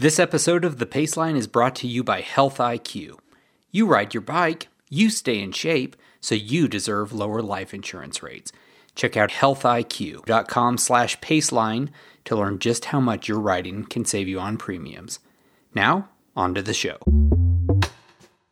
This episode of The Paceline is brought to you by Health IQ. You ride your bike, you stay in shape, so you deserve lower life insurance rates. Check out healthiq.com slash paceline to learn just how much your riding can save you on premiums. Now, on to the show.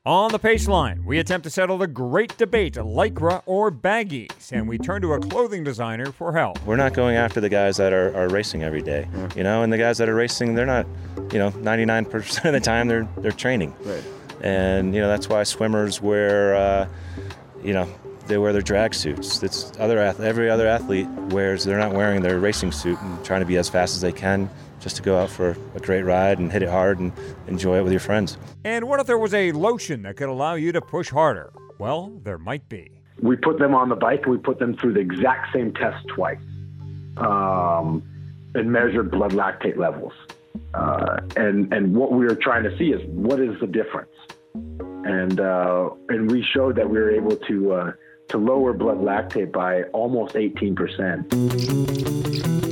On the Pace Line, we attempt to settle the great debate lycra or baggies, and we turn to a clothing designer for help. We're not going after the guys that are, are racing every day, you know, and the guys that are racing, they're not, you know, 99% of the time they're they're training. Right. And you know that's why swimmers wear, uh, you know, they wear their drag suits. It's other every other athlete wears. They're not wearing their racing suit and trying to be as fast as they can just to go out for a great ride and hit it hard and enjoy it with your friends. And what if there was a lotion that could allow you to push harder? Well, there might be. We put them on the bike and we put them through the exact same test twice um, and measured blood lactate levels. Uh, and, and what we were trying to see is what is the difference? And, uh, and we showed that we were able to, uh, to lower blood lactate by almost 18%.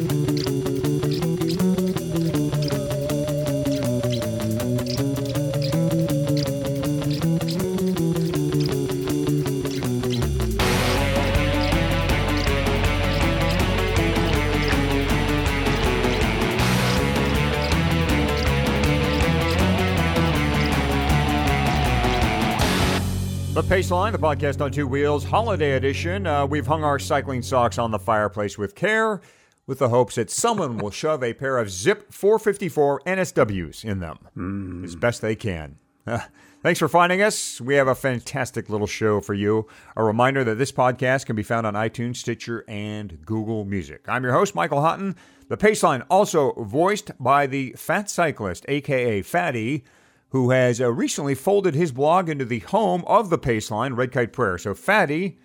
Paceline, the podcast on two wheels, holiday edition. Uh, we've hung our cycling socks on the fireplace with care, with the hopes that someone will shove a pair of Zipp 454 NSWs in them as best they can. Uh, Thanks for finding us. We have a fantastic little show for you. A reminder that this podcast can be found on iTunes, Stitcher, and Google Music. I'm your host, Michael Hutton. The Paceline, also voiced by the Fat Cyclist, aka Fatty, who has uh, recently folded his blog into the home of the Paceline, Red Kite Prayer. So, Fatty,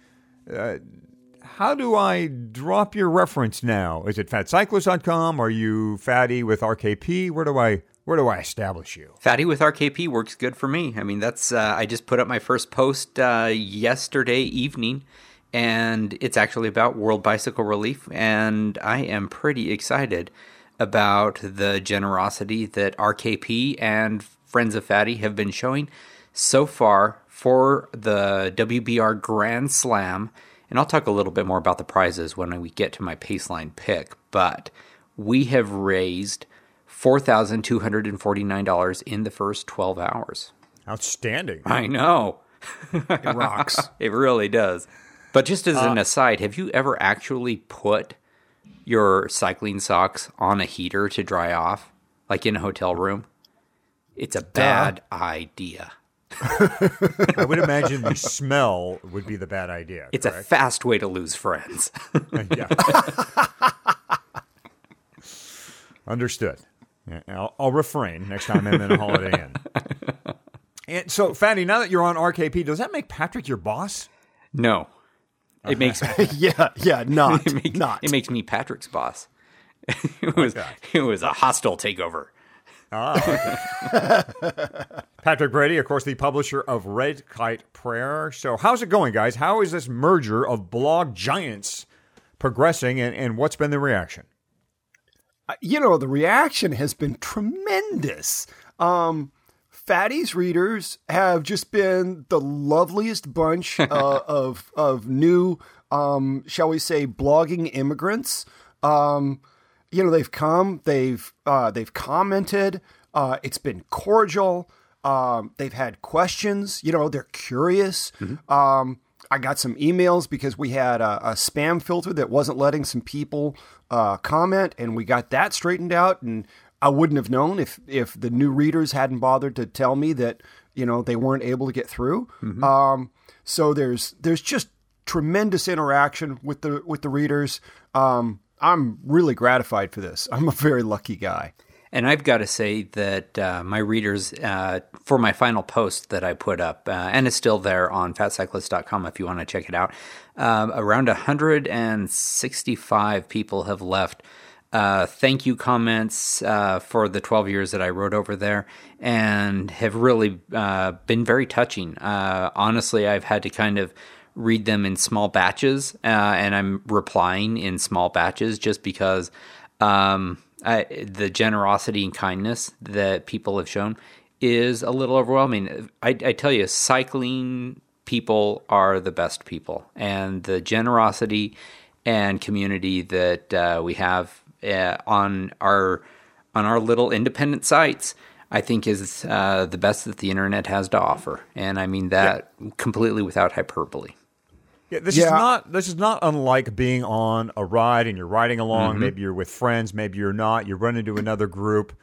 uh, how do I drop your reference now? Is it fatcyclist.com? Are you Fatty with RKP? Where do I where do I establish you? Fatty with RKP works good for me. I mean, that's uh, I just put up my first post uh, yesterday evening, and it's actually about World Bicycle Relief, and I am pretty excited about the generosity that RKP and Friends of Fatty have been showing so far for the WBR Grand Slam. And I'll talk a little bit more about the prizes when we get to my Paceline pick, but we have raised $4,249 in the first 12 hours. Outstanding. I know. It rocks. It really does. But just as an uh, aside, have you ever actually put your cycling socks on a heater to dry off, like in a hotel room? It's a bad idea. I would imagine the smell would be the bad idea. It's a fast way to lose friends. Uh, yeah. Understood. Yeah, I'll, I'll refrain next time I'm in a Holiday Inn. And so, Fatty, now that you're on RKP, does that make Patrick your boss? no. It makes yeah, yeah, not, it makes, not. it makes me Patrick's boss. it was it was a hostile takeover. Patrick Brady, of course, the publisher of Red Kite Prayer. So, how's it going, guys? How is this merger of blog giants progressing, and, and what's been the reaction? Uh, you know, the reaction has been tremendous. Um, Fatty's readers have just been the loveliest bunch uh, of of new, um, shall we say, blogging immigrants. Um, you know, they've come, they've uh, they've commented. Uh, it's been cordial. Um, they've had questions. You know, they're curious. Um, I got some emails because we had a, a spam filter that wasn't letting some people uh, comment, and we got that straightened out. And I wouldn't have known if if the new readers hadn't bothered to tell me that you know they weren't able to get through. Um, so there's there's just tremendous interaction with the with the readers. Um, I'm really gratified for this. I'm a very lucky guy. And I've got to say that uh, my readers, uh, for my final post that I put up, uh, and it's still there on fatcyclist.com if you want to check it out, um, around 165 people have left uh, thank you comments uh, for the 12 years that I wrote over there and have really uh, been very touching. Uh, honestly, I've had to kind of read them in small batches, uh, and I'm replying in small batches just because um, uh, the generosity and kindness that people have shown is a little overwhelming. I, I tell you, cycling people are the best people, and the generosity and community that uh, we have uh, on our on our little independent sites. I think is uh, the best that the internet has to offer, and I mean that yeah. completely without hyperbole. Yeah, this yeah. is not this is not unlike being on a ride and you're riding along. Mm-hmm. Maybe you're with friends, maybe you're not. You run into another group,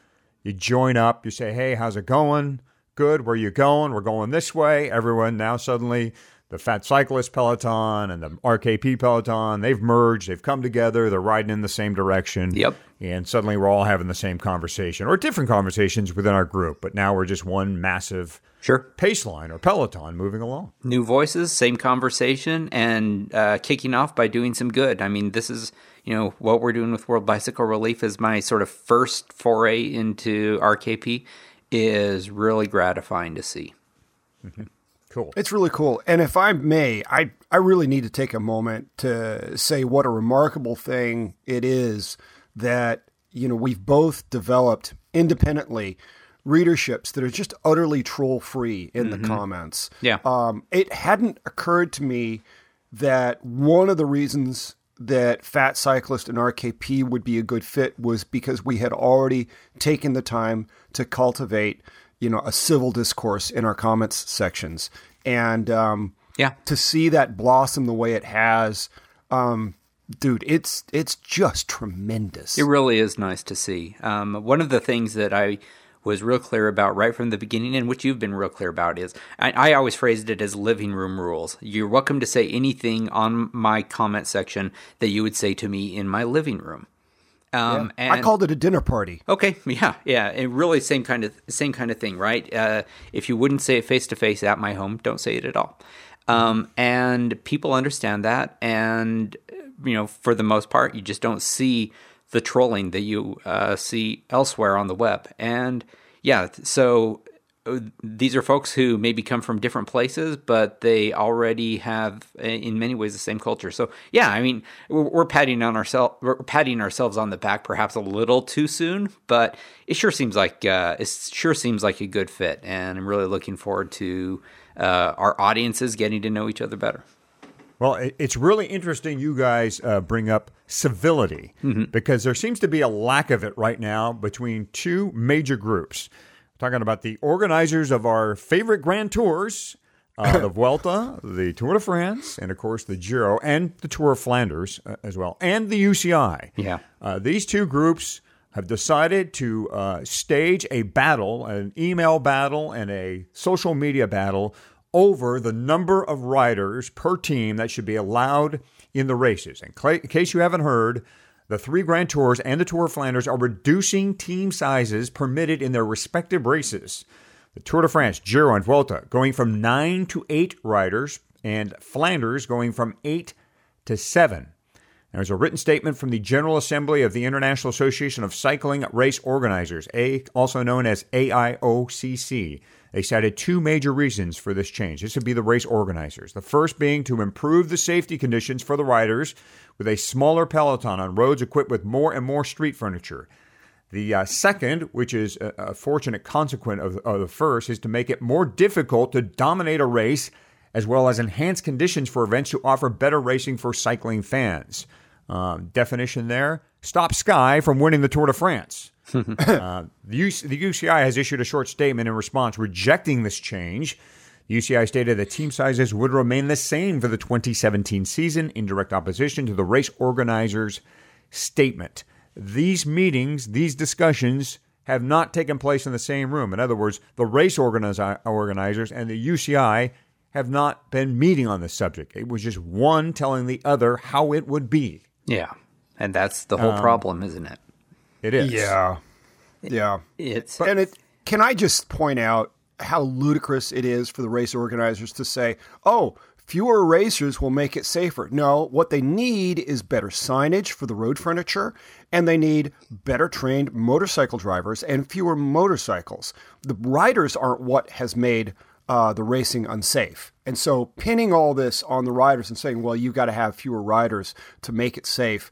you join up, you say, "Hey, how's it going? Good. Where you going? We're going this way." Everyone now suddenly the Fat Cyclist Peloton and the RKP Peloton, they've merged, they've come together, they're riding in the same direction. Yep. And suddenly we're all having the same conversation or different conversations within our group, but now we're just one massive sure pace line or peloton moving along. New voices, same conversation, and uh, kicking off by doing some good. I mean, this is you know what we're doing with World Bicycle Relief is my sort of first foray into RKP is really gratifying to see. Mm-hmm. Cool. It's really cool. And if I may, I, I really need to take a moment to say what a remarkable thing it is that, you know, we've both developed independently readerships that are just utterly troll free in mm-hmm. the comments. Yeah. Um, it hadn't occurred to me that one of the reasons that Fat Cyclist and RKP would be a good fit was because we had already taken the time to cultivate – you know a civil discourse in our comments sections, and um, yeah, to see that blossom the way it has, um, dude, it's it's just tremendous. It really is nice to see. Um, one of the things that I was real clear about right from the beginning, and what you've been real clear about, is I, I, always phrased it as living room rules. You're welcome to say anything on my comment section that you would say to me in my living room. Um, yeah. I called it a dinner party. Okay, yeah, yeah, and really same kind of same kind of thing, right? Uh, if you wouldn't say it face to face at my home, don't say it at all. Um, and people understand that, and you know, for the most part, you just don't see the trolling that you uh, see elsewhere on the web. And yeah, so these are folks who maybe come from different places, but they already have, in many ways, the same culture. So, yeah, I mean, we're, we're patting on ourselves, we're patting ourselves on the back, perhaps a little too soon, but it sure seems like uh, it sure seems like a good fit, and I'm really looking forward to uh, our audiences getting to know each other better. Well, it's really interesting you guys uh, bring up civility mm-hmm. because there seems to be a lack of it right now between two major groups talking about the organizers of our favorite Grand Tours, uh, the Vuelta, the Tour de France, and of course the Giro and the Tour of Flanders uh, as well, and the UCI. Yeah. Uh, these two groups have decided to uh, stage a battle, an email battle, and a social media battle over the number of riders per team that should be allowed in the races. In, in case you haven't heard, the three Grand Tours and the Tour of Flanders are reducing team sizes permitted in their respective races. The Tour de France, Giro, and Vuelta going from nine to eight riders, and Flanders going from eight to seven. There's a written statement from the General Assembly of the International Association of Cycling Race Organizers, a, also known as AIOCC. They cited two major reasons for this change. This would be the race organizers. The first being to improve the safety conditions for the riders with a smaller peloton on roads equipped with more and more street furniture. The uh, second, which is a, a fortunate consequence of, of the first, is to make it more difficult to dominate a race as well as enhance conditions for events to offer better racing for cycling fans. Um, definition there stop Sky from winning the Tour de France. uh, the, UC, the UCI has issued a short statement in response rejecting this change. The UCI stated that team sizes would remain the same for the 2017 season in direct opposition to the race organizers' statement. These meetings, these discussions, have not taken place in the same room. In other words, the race organizers and the UCI have not been meeting on this subject. It was just one telling the other how it would be. Yeah. And that's the whole um, problem, isn't it? It is. Yeah. Yeah. It's but, and it can I just point out how ludicrous it is for the race organizers to say, oh, fewer racers will make it safer. No, what they need is better signage for the road furniture, and they need better trained motorcycle drivers and fewer motorcycles. The riders aren't what has made uh, the racing unsafe. And so pinning all this on the riders and saying, well, you've got to have fewer riders to make it safe.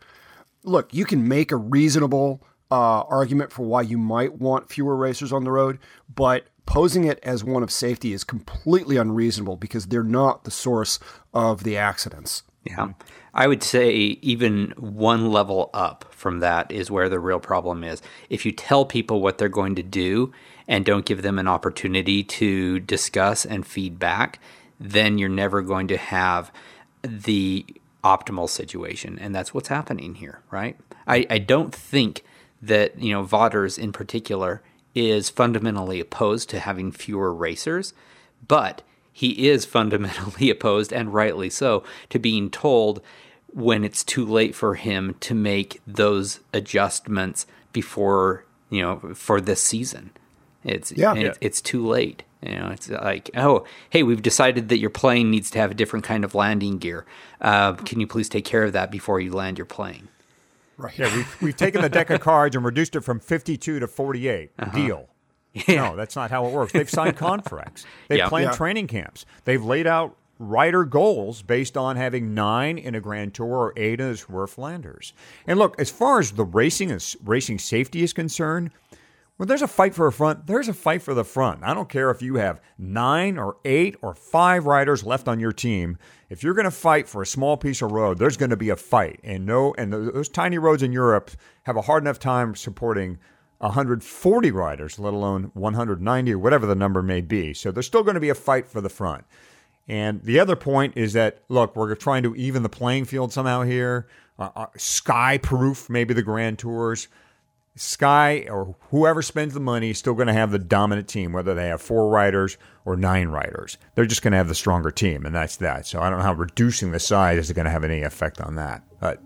Look, you can make a reasonable uh, argument for why you might want fewer racers on the road, but posing it as one of safety is completely unreasonable because they're not the source of the accidents. Yeah. I would say even one level up from that is where the real problem is. If you tell people what they're going to do and don't give them an opportunity to discuss and feedback, then you're never going to have the optimal situation. And that's what's happening here, right? I, I don't think that, you know, Vaughters in particular is fundamentally opposed to having fewer racers, but he is fundamentally opposed, and rightly so, to being told when it's too late for him to make those adjustments before, you know, for this season. It's yeah, yeah. it's too late. You know, it's like, oh, hey, we've decided that your plane needs to have a different kind of landing gear. Uh, can you please take care of that before you land your plane? Right. Yeah, we've, we've taken the deck of cards and reduced it from 52 to 48. Uh-huh. Deal. Yeah. No, that's not how it works. They've signed contracts. They've yeah. planned yeah. training camps. They've laid out rider goals based on having nine in a Grand Tour or eight in a Tour Flanders. And look, as far as the racing and racing safety is concerned, when there's a fight for a front, there's a fight for the front. I don't care if you have nine or eight or five riders left on your team. If you're going to fight for a small piece of road, there's going to be a fight. And no, and those tiny roads in Europe have a hard enough time supporting 140 riders, let alone 190 or whatever the number may be. So there's still going to be a fight for the front. And the other point is that look, we're trying to even the playing field somehow here. Uh, uh, sky proof maybe the Grand Tours. Sky or whoever spends the money is still going to have the dominant team, whether they have four riders or nine riders. They're just going to have the stronger team, and that's that. So I don't know how reducing the size is going to have any effect on that. But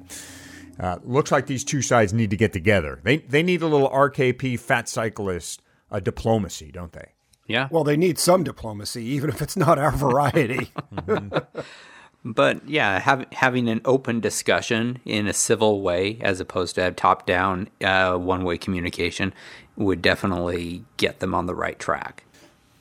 uh, looks like these two sides need to get together. They they need a little RKP fat cyclist uh, diplomacy, don't they? Yeah. Well, they need some diplomacy, even if it's not our variety. mm-hmm. But yeah, have, having an open discussion in a civil way as opposed to a top down, uh, one way communication would definitely get them on the right track.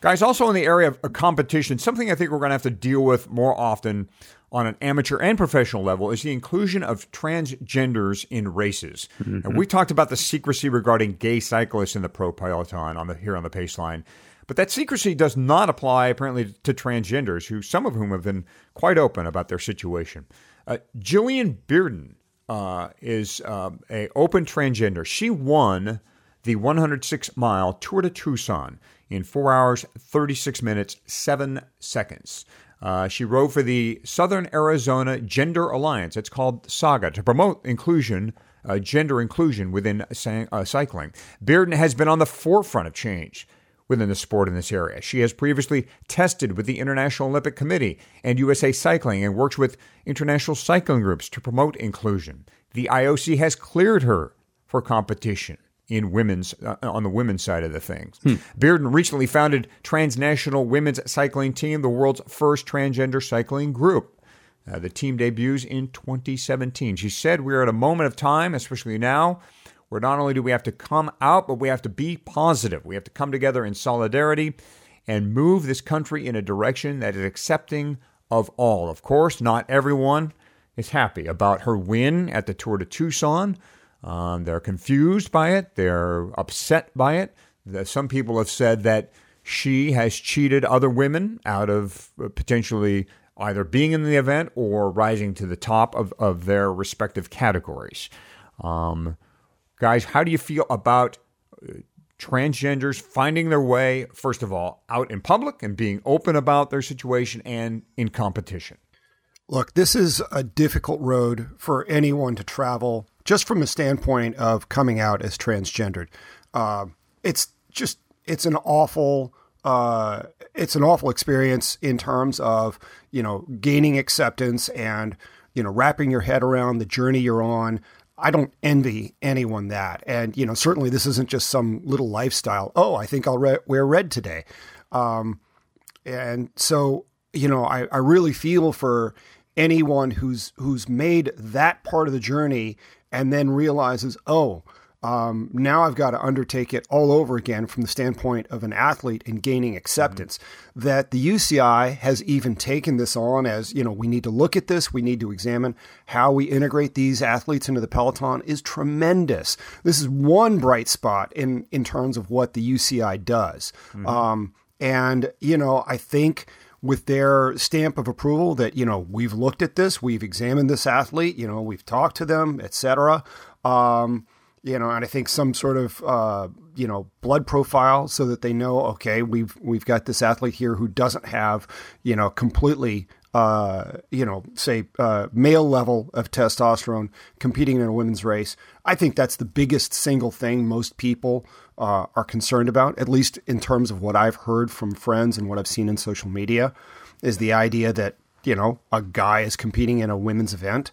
Guys, also in the area of competition, something I think we're going to have to deal with more often on an amateur and professional level is the inclusion of transgenders in races. Mm-hmm. And we talked about the secrecy regarding gay cyclists in the pro peloton on the here on the paceline. But that secrecy does not apply, apparently, to transgenders, who some of whom have been quite open about their situation. Uh, Jillian Bearden uh, is uh, a open transgender. She won the 106 mile Tour de Tucson in four hours, 36 minutes, seven seconds. Uh, she rode for the Southern Arizona Gender Alliance. It's called SAGA to promote inclusion, uh, gender inclusion within uh, cycling. Bearden has been on the forefront of change within the sport in this area. She has previously tested with the International Olympic Committee and USA Cycling and works with international cycling groups to promote inclusion. The IOC has cleared her for competition in women's uh, on the women's side of the things. Hmm. Bearden recently founded Transnational Women's Cycling Team, the world's first transgender cycling group. Uh, the team debuts in 2017. She said, "We are at a moment of time, especially now, where not only do we have to come out, but we have to be positive. We have to come together in solidarity and move this country in a direction that is accepting of all. Of course, not everyone is happy about her win at the Tour de Tucson. Um, they're confused by it, they're upset by it. Some people have said that she has cheated other women out of uh, potentially either being in the event or rising to the top of, of their respective categories. Um, Guys, how do you feel about uh, transgenders finding their way, first of all, out in public and being open about their situation and in competition? Look, this is a difficult road for anyone to travel, just from the standpoint of coming out as transgendered. Uh, it's just it's an awful uh, it's an awful experience in terms of you know gaining acceptance and you know wrapping your head around the journey you're on I don't envy anyone that. And, you know, certainly this isn't just some little lifestyle. Oh, I think I'll re- wear red today. Um, and so, you know, I, I really feel for anyone who's who's made that part of the journey and then realizes, oh, um, now I've got to undertake it all over again from the standpoint of an athlete and gaining acceptance. Mm-hmm. That the UCI has even taken this on as, you know, we need to look at this, we need to examine how we integrate these athletes into the peloton is tremendous. This is one bright spot in, in terms of what the UCI does. Mm-hmm. Um, and, you know, I think with their stamp of approval that, you know, we've looked at this, we've examined this athlete, you know, we've talked to them, etc. Um, you know, and I think some sort of uh, you know blood profile so that they know, okay, we've we've got this athlete here who doesn't have you know completely uh, you know say uh, male level of testosterone competing in a women's race. I think that's the biggest single thing most people uh, are concerned about, at least in terms of what I've heard from friends and what I've seen in social media, is the idea that you know, a guy is competing in a women's event.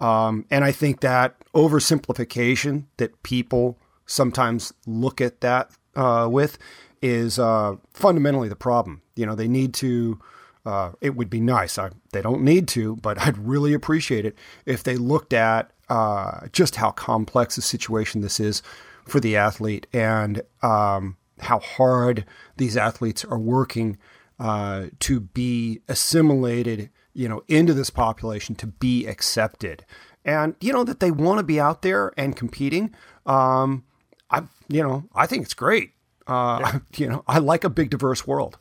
Um, and I think that oversimplification that people sometimes look at that uh, with is uh, fundamentally the problem. You know, they need to. Uh, it would be nice. I, they don't need to, but I'd really appreciate it if they looked at uh, just how complex a situation this is for the athlete and um, how hard these athletes are working uh, to be assimilated, you know, into this population to be accepted, and you know that they want to be out there and competing. Um, I, you know, I think it's great. Uh, yeah. You know, I like a big diverse world.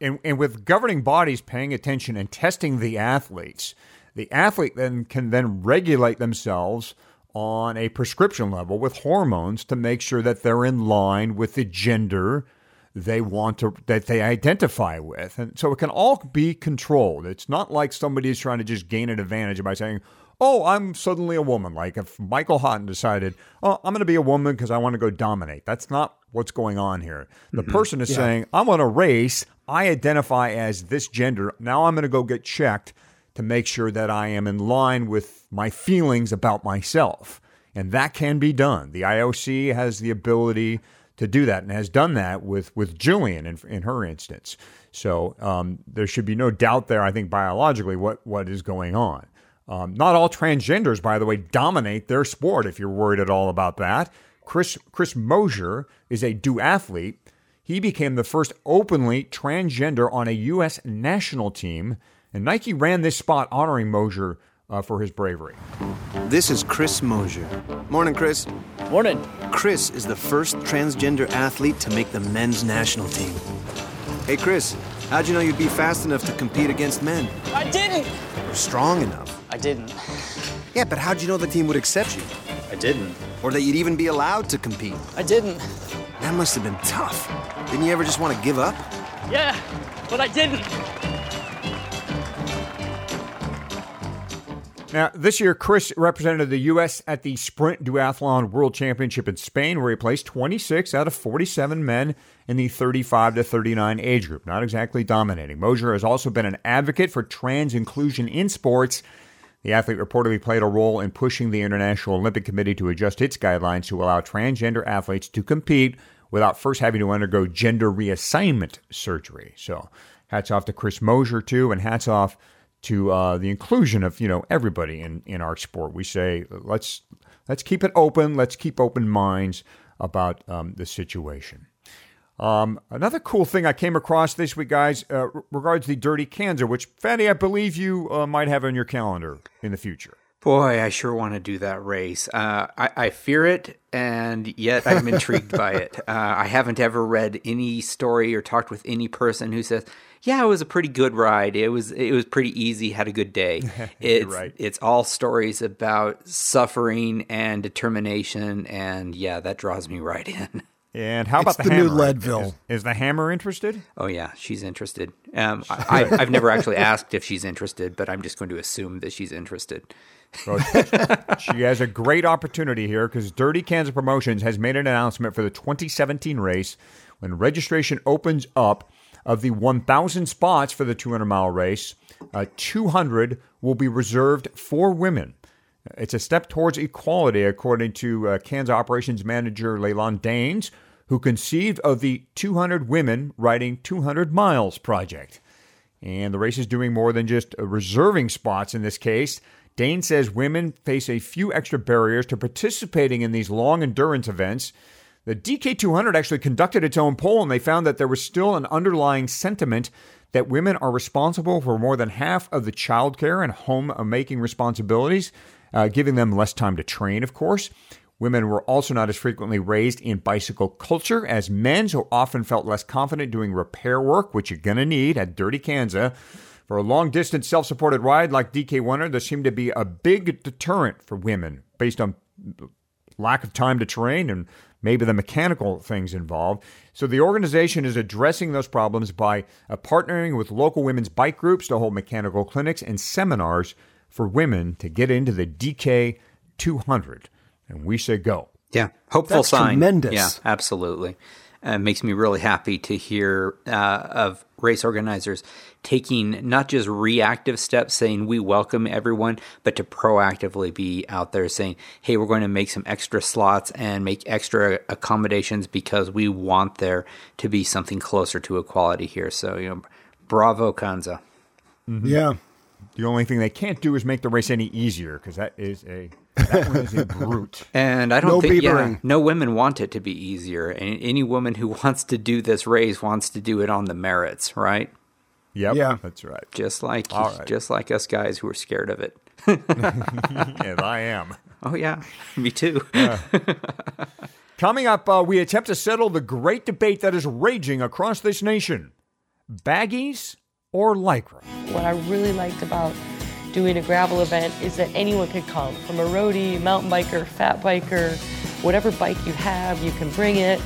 And, and with governing bodies paying attention and testing the athletes, the athlete then can then regulate themselves on a prescription level with hormones to make sure that they're in line with the gender they want to that they identify with. And so it can all be controlled. It's not like somebody is trying to just gain an advantage by saying oh i'm suddenly a woman. Like if michael houghton decided oh i'm going to be a woman because i want to go dominate. That's not what's going on here. The mm-hmm. person is yeah. saying i'm on a race. I identify as this gender. Now i'm going to go get checked to make sure that i am in line with my feelings about myself. And that can be done. The ioc has the ability to do that and has done that with with Jillian in, in her instance. So um, there should be no doubt there. I think biologically what what is going on. Um, not all transgenders, by the way, dominate their sport. If you're worried at all about that, Chris Chris Mosier is a duathlete. He became the first openly transgender on a U.S. national team, and Nike ran this spot honoring Mosier uh, for his bravery. This is Chris Mosier. Morning, Chris. Morning. Chris is the first transgender athlete to make the men's national team. Hey, Chris, how'd you know you'd be fast enough to compete against men? I didn't. Or strong enough? I didn't. Yeah, but how'd you know the team would accept you? I didn't. Or that you'd even be allowed to compete? I didn't. That must have been tough. Didn't you ever just want to give up? Yeah, but I didn't. Now, this year, Chris represented the U.S. at the Sprint Duathlon World Championship in Spain, where he placed 26 out of 47 men in the 35 to 39 age group. Not exactly dominating. Mosier has also been an advocate for trans inclusion in sports. The athlete reportedly played a role in pushing the International Olympic Committee to adjust its guidelines to allow transgender athletes to compete without first having to undergo gender reassignment surgery. So, hats off to Chris Mosier, too, and hats off to uh, the inclusion of you know everybody in in our sport. We say let's let's keep it open. Let's keep open minds about um, the situation. Um, another cool thing I came across this week, guys, uh, regards the Dirty Kanza, which Fatty, I believe you uh, might have on your calendar in the future. Boy, I sure want to do that race. Uh, I, I, fear it, and yet I'm intrigued by it. Uh, I haven't ever read any story or talked with any person who says, "Yeah, it was a pretty good ride. It was it was pretty easy. Had a good day." it's right. it's all stories about suffering and determination, and yeah, that draws me right in. And how about the, the hammer? new Leadville? Is, is, the hammer interested? Oh yeah, she's interested. Um, I, have never actually asked if she's interested, but I'm just going to assume that she's interested. Well, she has a great opportunity here because Dirty Kanza Promotions has made an announcement for the 2017 race when registration opens up of the 1,000 spots for the 200 mile race. Uh, 200 will be reserved for women. It's a step towards equality, according to uh, Kanza operations manager LeLan Dains, who conceived of the 200 Women Riding 200 Miles project. And the race is doing more than just uh, reserving spots in this case. Dane says women face a few extra barriers to participating in these long endurance events. The DK200 actually conducted its own poll and they found that there was still an underlying sentiment that women are responsible for more than half of the childcare and homemaking responsibilities, uh, giving them less time to train, of course. Women were also not as frequently raised in bicycle culture as men, so often felt less confident doing repair work, which you're going to need at Dirty Kanza. For a long distance self supported ride like DK100, there seemed to be a big deterrent for women based on lack of time to train and maybe the mechanical things involved. So the organization is addressing those problems by uh, partnering with local women's bike groups to hold mechanical clinics and seminars for women to get into the DK 200. And we say go. Yeah, hopeful That's sign. tremendous. Yeah, absolutely. Uh, it makes me really happy to hear uh, of race organizers taking not just reactive steps saying we welcome everyone, but to proactively be out there saying, hey, we're going to make some extra slots and make extra accommodations because we want there to be something closer to equality here. So, you know, bravo, Kanza. Yeah. The only thing they can't do is make the race any easier because that is a that one is a brute. And I don't No think yeah, beavering. no women want it to be easier. And any woman who wants to do this raise wants to do it on the merits, right? Yep, Yeah. that's right. Just like All right. just like us guys who are scared of it. and I am. Oh yeah, me too. Coming up, uh, we attempt to settle the great debate that is raging across this nation: baggies or lycra. What I really liked about doing a gravel event is that anyone could come from a roadie, mountain biker, fat biker, whatever bike you have, you can bring it.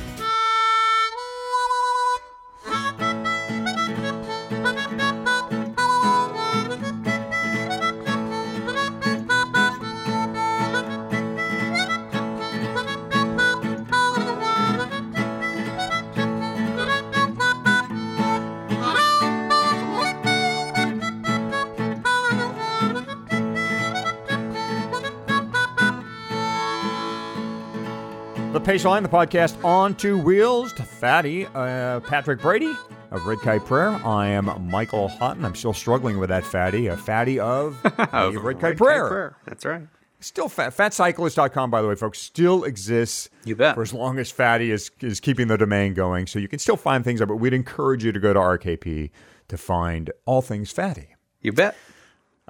The Paceline, the podcast on two wheels. To Fatty, uh, Patrick Brady of Red Kite Prayer. I am Michael Houghton. I'm still struggling with that Fatty. A Fatty of, of Red Kite Prayer. That's right. Still, fat, fatcyclist.com, by the way, folks, still exists. You bet. For as long as Fatty is, is keeping the domain going. So you can still find things there, but we'd encourage you to go to RKP to find all things Fatty. You bet.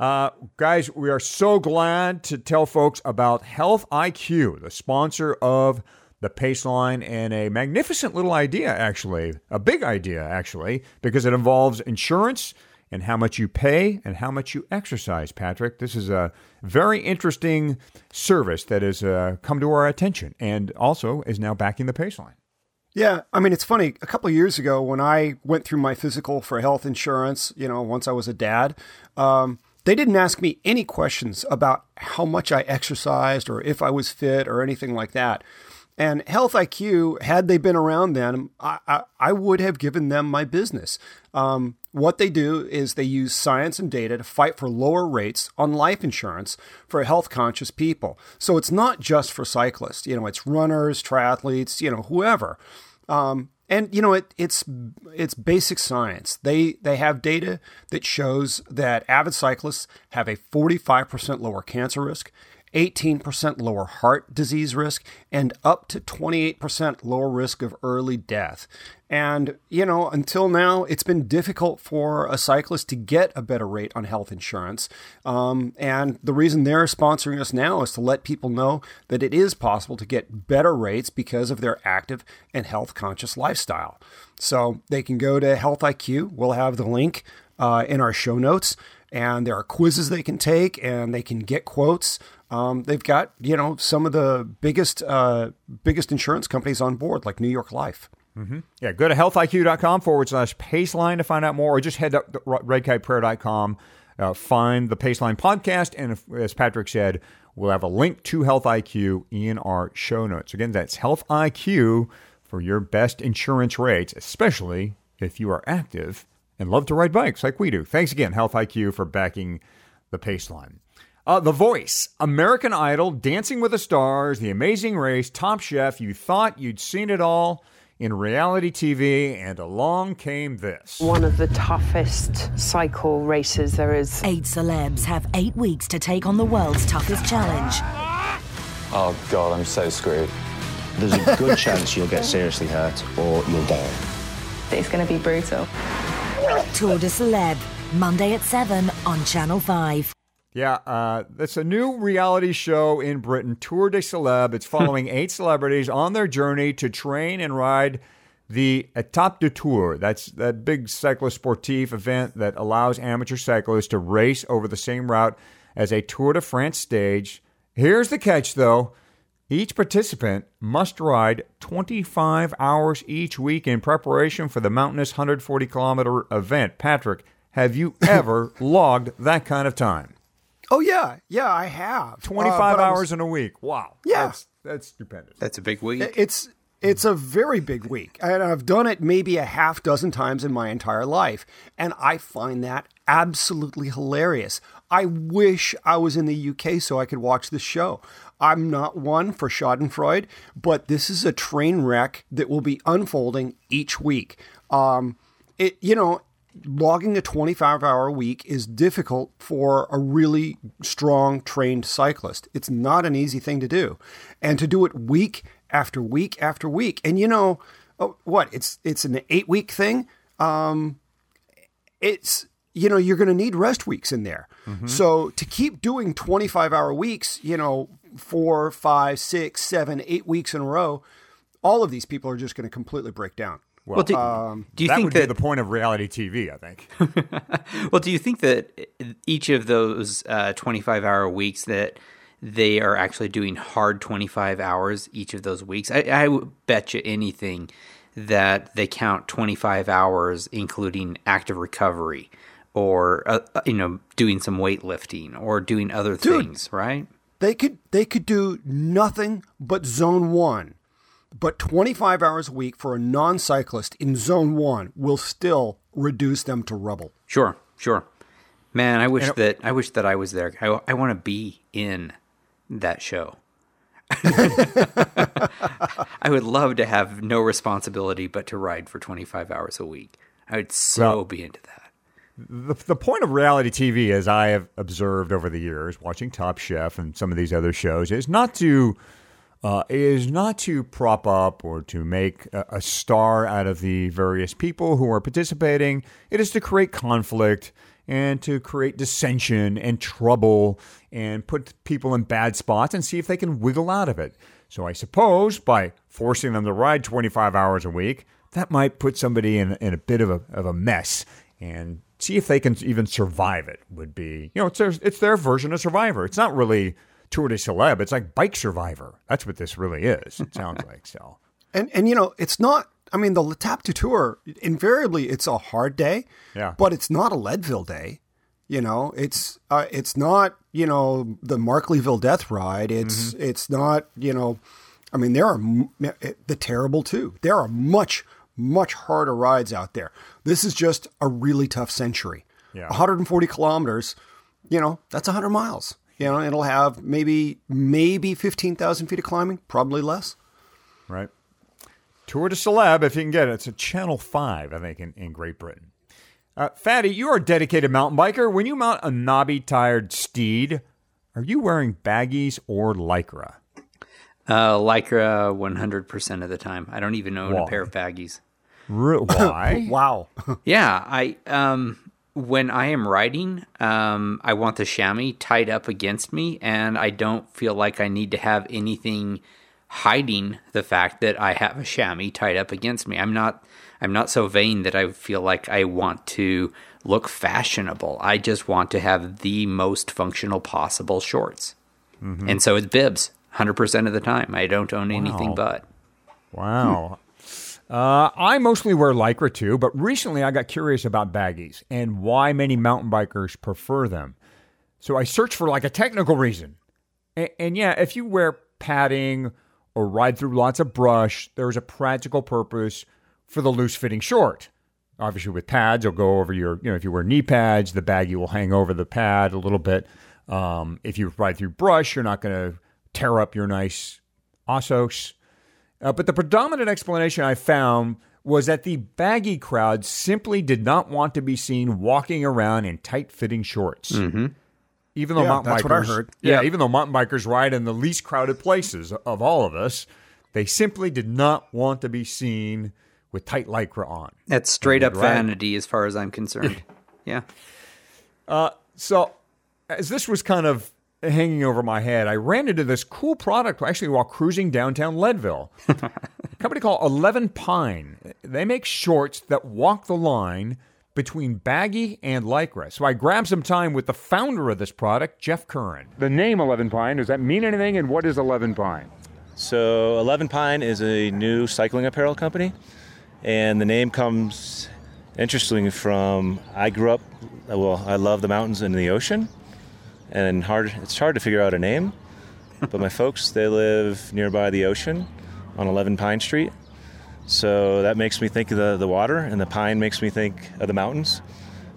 Uh, guys, we are so glad to tell folks about Health IQ, the sponsor of the Paceline, and a magnificent little idea, actually, a big idea, actually, because it involves insurance and how much you pay and how much you exercise, Patrick. This is a very interesting service that has uh, come to our attention and also is now backing the Paceline. Yeah, I mean, it's funny. A couple of years ago, when I went through my physical for health insurance, you know, once I was a dad, um, they didn't ask me any questions about how much I exercised or if I was fit or anything like that. And Health IQ, had they been around then, I, I, I would have given them my business. Um, what they do is they use science and data to fight for lower rates on life insurance for health conscious people. So it's not just for cyclists, you know, it's runners, triathletes, you know, whoever. Um, and you know it, it's it's basic science. They they have data that shows that avid cyclists have a 45% lower cancer risk, 18% lower heart disease risk, and up to 28% lower risk of early death. And, you know, until now, it's been difficult for a cyclist to get a better rate on health insurance. Um, and the reason they're sponsoring us now is to let people know that it is possible to get better rates because of their active and health conscious lifestyle. So they can go to Health IQ. We'll have the link uh, in our show notes. And there are quizzes they can take and they can get quotes. Um, they've got, you know, some of the biggest, uh, biggest insurance companies on board, like New York Life. Yeah, go to healthiq.com forward slash paceline to find out more, or just head to redkiteprayer.com, uh, find the Paceline podcast, and if, as Patrick said, we'll have a link to Health IQ in our show notes. Again, that's Health IQ for your best insurance rates, especially if you are active and love to ride bikes like we do. Thanks again, Health IQ, for backing the Paceline. Uh, the Voice, American Idol, Dancing with the Stars, The Amazing Race, Top Chef. You thought you'd seen it all. In reality TV, and along came this. One of the toughest cycle races there is. Eight celebs have eight weeks to take on the world's toughest challenge. Oh, God, I'm so screwed. There's a good chance you'll get seriously hurt or you'll die. It's going to be brutal. Tour de Celeb, Monday at 7 on Channel 5. Yeah, uh, that's a new reality show in Britain, Tour de Celeb. It's following eight celebrities on their journey to train and ride the Etape du Tour. That's that big cyclist sportif event that allows amateur cyclists to race over the same route as a Tour de France stage. Here's the catch, though. Each participant must ride 25 hours each week in preparation for the mountainous 140 kilometer event. Patrick, have you ever logged that kind of time? Oh yeah, yeah, I have 25 uh, hours was, in a week. Wow. Yeah, that's, that's stupendous. That's a big week. It's it's a very big week, and I've done it maybe a half dozen times in my entire life, and I find that absolutely hilarious. I wish I was in the UK so I could watch this show. I'm not one for Schadenfreude, but this is a train wreck that will be unfolding each week. Um, it, you know, logging a 25 hour week is difficult for a really strong trained cyclist. It's not an easy thing to do. And to do it week after week after week. And you know, oh, what? It's it's an 8 week thing. Um it's you know, you're going to need rest weeks in there. Mm-hmm. So to keep doing 25 hour weeks, you know, four, five, six, seven, eight weeks in a row, all of these people are just going to completely break down. Well, well do, um, do, you that think would that be the point of reality TV? I think. well, do you think that each of those uh, twenty-five hour weeks that they are actually doing hard twenty-five hours each of those weeks? I, I bet you anything that they count twenty-five hours, including active recovery, or uh, you know, doing some weightlifting or doing other Dude, things, right? They could they could do nothing but zone one but 25 hours a week for a non cyclist in zone one will still reduce them to rubble. Sure, sure. Man, I wish that I wish that I was there. I, I want to be in that show. I would love to have no responsibility but to ride for 25 hours a week. I would so well, be into that. The, the point of reality TV, as I have observed over the years, watching Top Chef and some of these other shows, is not to uh, is not to prop up or to make a, star out of the various people who are participating. It is to create conflict and to create dissension and trouble and put people in bad spots and see if they can wiggle out of it. So I suppose by forcing them to ride 25 hours a week, that might put somebody in, in a bit of a, of a mess and see if they can even survive it would be, you know, it's their, it's their version of Survivor. It's not really Tour de Celeb. It's like Bike Survivor. That's what this really is. It sounds like so. And and you know, it's not. I mean, the L'Etape du Tour invariably it's a hard day. Yeah. But it's not a Leadville day. You know, it's uh, it's not you know the Markleeville Death Ride. It's mm-hmm. it's not you know. I mean, there are the terrible too. There are much much harder rides out there. This is just a really tough century. Yeah. 140 kilometers. You know, that's 100 miles. You know, it'll have maybe maybe fifteen thousand feet of climbing, probably less. Right. Tour de Celeb, if you can get it. It's a Channel Five, I think, in, in Great Britain. Uh, Fatty, you are a dedicated mountain biker. When you mount a knobby tired steed, are you wearing baggies or lycra? Uh, lycra 100% of the time. I don't even own Why? a pair of baggies. Why? wow. yeah, I um when I am riding, um, I want the chamois tied up against me, and I don't feel like I need to have anything hiding the fact that I have a chamois tied up against me. I'm not. I'm not so vain that I feel like I want to look fashionable. I just want to have the most functional possible shorts, mm-hmm. and so it's bibs. Hundred percent of the time, I don't own wow. anything but. Wow. Uh, I mostly wear Lycra too, but recently I got curious about baggies and why many mountain bikers prefer them. So I searched for like a technical reason. And, and yeah, if you wear padding or ride through lots of brush, there's a practical purpose for the loose fitting short. Obviously, with pads, you'll go over your, you know, if you wear knee pads, the baggie will hang over the pad a little bit. Um, if you ride through brush, you're not going to tear up your nice Assos. Uh, but the predominant explanation I found was that the baggy crowd simply did not want to be seen walking around in tight fitting shorts. Mm-hmm. Even though Yeah, mountain that's bikers, what I heard. yeah, Yeah. even though mountain bikers ride in the least crowded places of all of us, they simply did not want to be seen with tight lycra on. That's straight up Right. vanity, as far as I'm concerned. yeah. Uh, so, as this was kind of hanging over my head, I ran into this cool product actually while cruising downtown Leadville. a company called Eleven Pine. They make shorts that walk the line between baggy and lycra. So I grabbed some time with the founder of this product, Jeff Curran. The name 11 Pine, does that mean anything? And what is 11 Pine? So, Eleven Pine is a new cycling apparel company, and the name comes interestingly from I grew up. Well, I love the mountains and the ocean, and hard. It's hard to figure out a name, but my folks they live nearby the ocean on 11 Pine Street, so that makes me think of the, the water, and the pine makes me think of the mountains,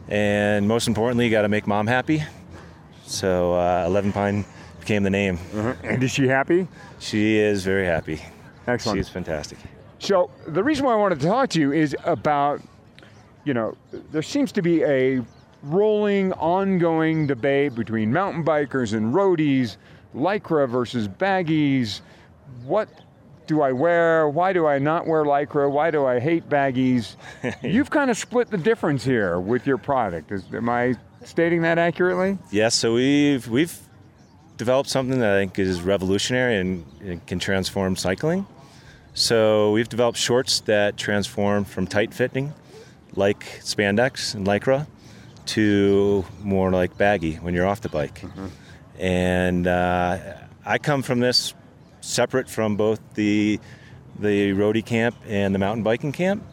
and most importantly, you got to make mom happy. So, uh, 11 Pine became the name. And is she happy? She is very happy. Excellent. She's fantastic. So the reason why I wanted to talk to you is about, you know, there seems to be a rolling, ongoing debate between mountain bikers and roadies, lycra versus baggies. What do I wear? Why do I not wear lycra? Why do I hate baggies? You've kind of split the difference here with your product. Is, am I stating that accurately? Yes, so we've we've developed something that I think is revolutionary and, and can transform cycling. So we've developed shorts that transform from tight fitting, like spandex and lycra, to more like baggy when you're off the bike. And uh, I come from this separate from both the the roadie camp and the mountain biking camp.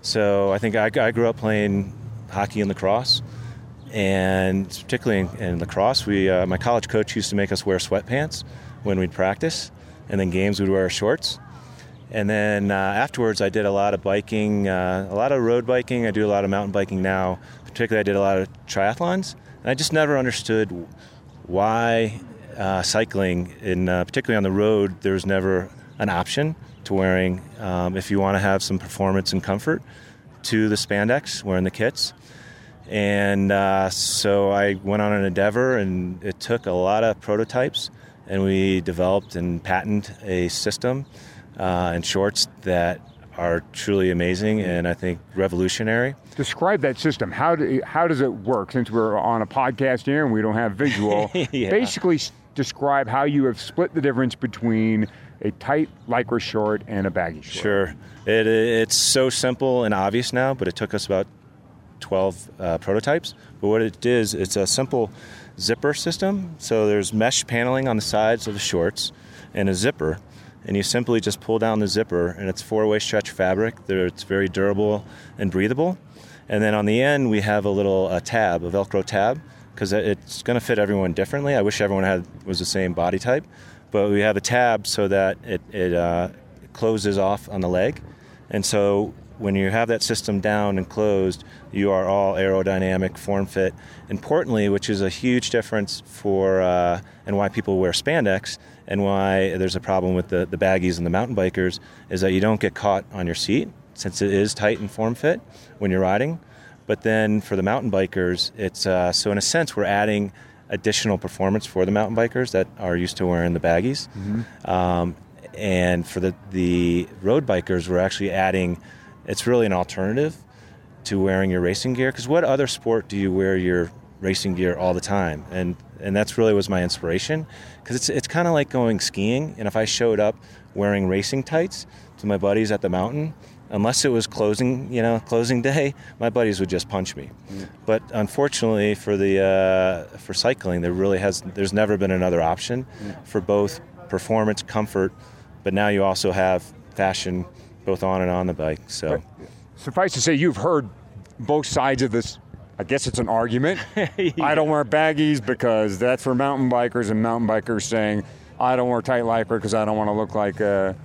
So I think I, I grew up playing hockey and lacrosse, and particularly in, in lacrosse, we uh, my college coach used to make us wear sweatpants when we'd practice, and then games we'd wear shorts. And then uh, afterwards, I did a lot of biking, uh, a lot of road biking. I do a lot of mountain biking now. Particularly, I did a lot of triathlons, and I just never understood why uh, cycling, in uh, particularly on the road, there was never an option to wearing um, if you want to have some performance and comfort to the spandex, wearing the kits. And uh, so I went on an endeavor, and it took a lot of prototypes, and we developed and patented a system uh, and shorts that are truly amazing and I think revolutionary. Describe that system. How do, how does it work? Since we're on a podcast here and we don't have visual, Yeah. basically describe how you have split the difference between a tight lycra short and a baggy short. Sure. It, it's so simple and obvious now, but it took us about 12 uh, prototypes. But what it is, it's a simple zipper system. So there's mesh paneling on the sides of the shorts and a zipper. And you simply just pull down the zipper, and it's four way stretch fabric. It's very durable and breathable. And then on the end, we have a little uh, tab, a Velcro tab, because it's going to fit everyone differently. I wish everyone had was the same body type, but we have a tab so that it, it uh, closes off on the leg. And so when you have that system down and closed, you are all aerodynamic, form fit. Importantly, which is a huge difference for uh, and why people wear spandex and why there's a problem with the, the baggies and the mountain bikers is that you don't get caught on your seat since it is tight and form fit when you're riding. But then for the mountain bikers, it's uh, so in a sense we're adding additional performance for the mountain bikers that are used to wearing the baggies. Um, and for the, the road bikers, we're actually adding, it's really an alternative to wearing your racing gear. Because what other sport do you wear your racing gear all the time? And, and that's really was my inspiration. Because it's, it's kind of like going skiing. And if I showed up wearing racing tights to my buddies at the mountain, unless it was closing, you know, closing day, my buddies would just punch me. But unfortunately for the uh, for cycling, there really has there's never been another option for both performance, comfort, but now you also have fashion both on and on the bike. So Suffice to say, you've heard both sides of this. I guess it's an argument. I don't wear baggies because that's for mountain bikers, and mountain bikers saying, I don't wear tight lycra because I don't want to look like a,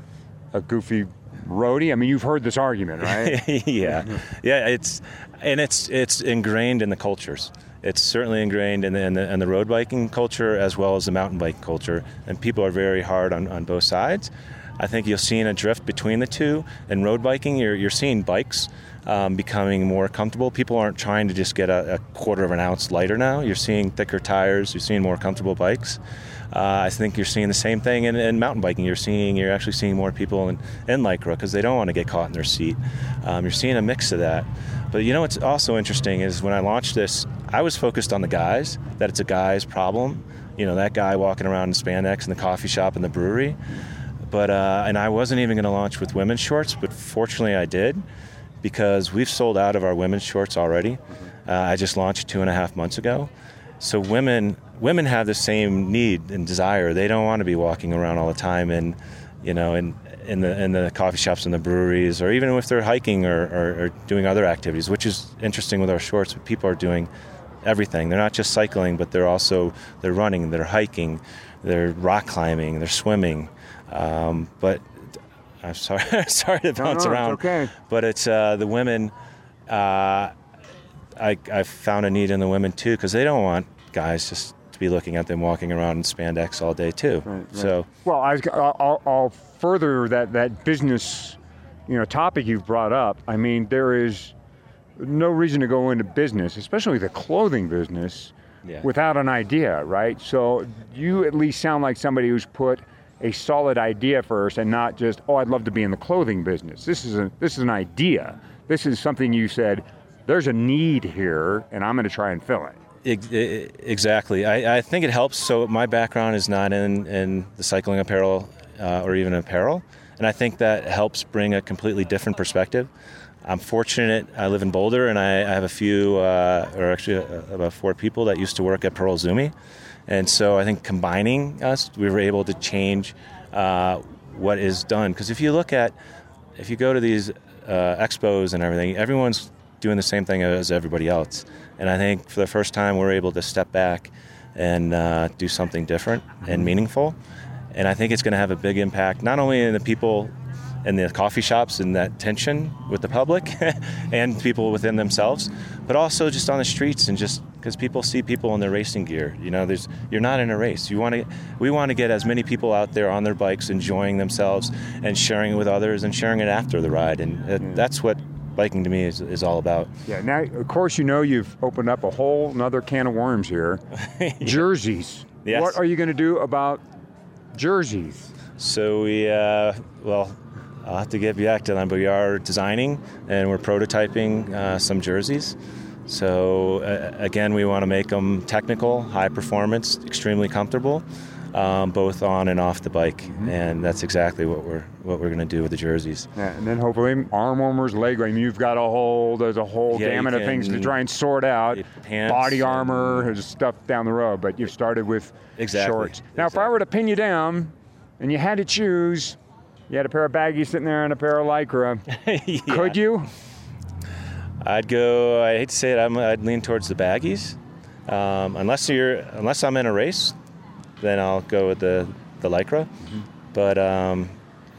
a goofy roadie. I mean, you've heard this argument, right? yeah, yeah. It's and it's it's ingrained in the cultures. It's certainly ingrained in the, in the in the road biking culture as well as the mountain bike culture, and people are very hard on, on both sides. I think you're seeing a drift between the two. In road biking, you're, you're seeing bikes um, becoming more comfortable. People aren't trying to just get a, a, quarter of an ounce lighter now. You're seeing thicker tires. You're seeing more comfortable bikes. Uh, I think you're seeing the same thing in, in, mountain biking. You're seeing you're actually seeing more people in, in lycra because they don't want to get caught in their seat. Um, you're seeing a mix of that. But you know what's also interesting is when I launched this, I was focused on the guys. That it's a guy's problem. You know that guy walking around in spandex in the coffee shop and the brewery. But uh, and I wasn't even going to launch with women's shorts, but fortunately I did because we've sold out of our women's shorts already. Uh, I just launched two and a half months ago. So women women have the same need and desire. They don't want to be walking around all the time and you know in in the in the coffee shops and the breweries, or even if they're hiking or, or, or doing other activities, which is interesting with our shorts. People are doing everything. They're not just cycling, but they're also they're running, they're hiking, they're rock climbing, they're swimming. Um, but I'm sorry, sorry to bounce no, no, around. It's okay. But it's uh, the women. Uh, I I found a need in the women too because they don't want guys just to be looking at them walking around in spandex all day too. Right, right. So well, I, will I'll further that that business, you know, topic you've brought up. I mean, there is no reason to go into business, especially the clothing business, yeah. without an idea, right? So you at least sound like somebody who's put a solid idea first and not just, oh, I'd love to be in the clothing business. This is a this is an idea. This is something you said. There's a need here, and I'm going to try and fill it. Exactly. I, I, think it helps. So my background is not in, in the cycling apparel uh, or even apparel, and I think that helps bring a completely different perspective. I'm fortunate. I live in Boulder, and I, I have a few, uh, or actually uh, about four people that used to work at Pearl Izumi. And so I think combining us, we were able to change uh, what is done. Because if you look at, if you go to these uh, expos and everything, everyone's doing the same thing as everybody else. And I think for the first time, we're able to step back and uh, do something different and mm-hmm. meaningful. And I think it's going to have a big impact, not only in the people in the coffee shops and that tension with the public and people within themselves, but also just on the streets and just because people see people in their racing gear. You know, there's you're not in a race. You want to we want to get as many people out there on their bikes enjoying themselves and sharing it with others and sharing it after the ride, and it, that's what biking to me is, is all about. Yeah. Now, of course, you know you've opened up a whole another can of worms here. yeah. Jerseys. Yes. What are you going to do about jerseys? So we, uh, well, I'll have to get back to them, but we are designing and we're prototyping uh, some jerseys. So uh, again, we want to make them technical, high performance, extremely comfortable, um, both on and off the bike, mm-hmm. and that's exactly what we're what we're going to do with the jerseys. Yeah, and then hopefully arm warmers, leg. Mean, you've got a whole there's a whole yeah, gamut of things to try and sort out. Body armor, there's stuff down the road, but you started with exactly. shorts. Now, exactly. if I were to pin you down, and you had to choose you had a pair of baggies sitting there and a pair of lycra. yeah. Could you? I'd go. I hate to say it. i would lean towards the baggies, um, unless you're unless I'm in a race, then I'll go with the the lycra. Mm-hmm. But um,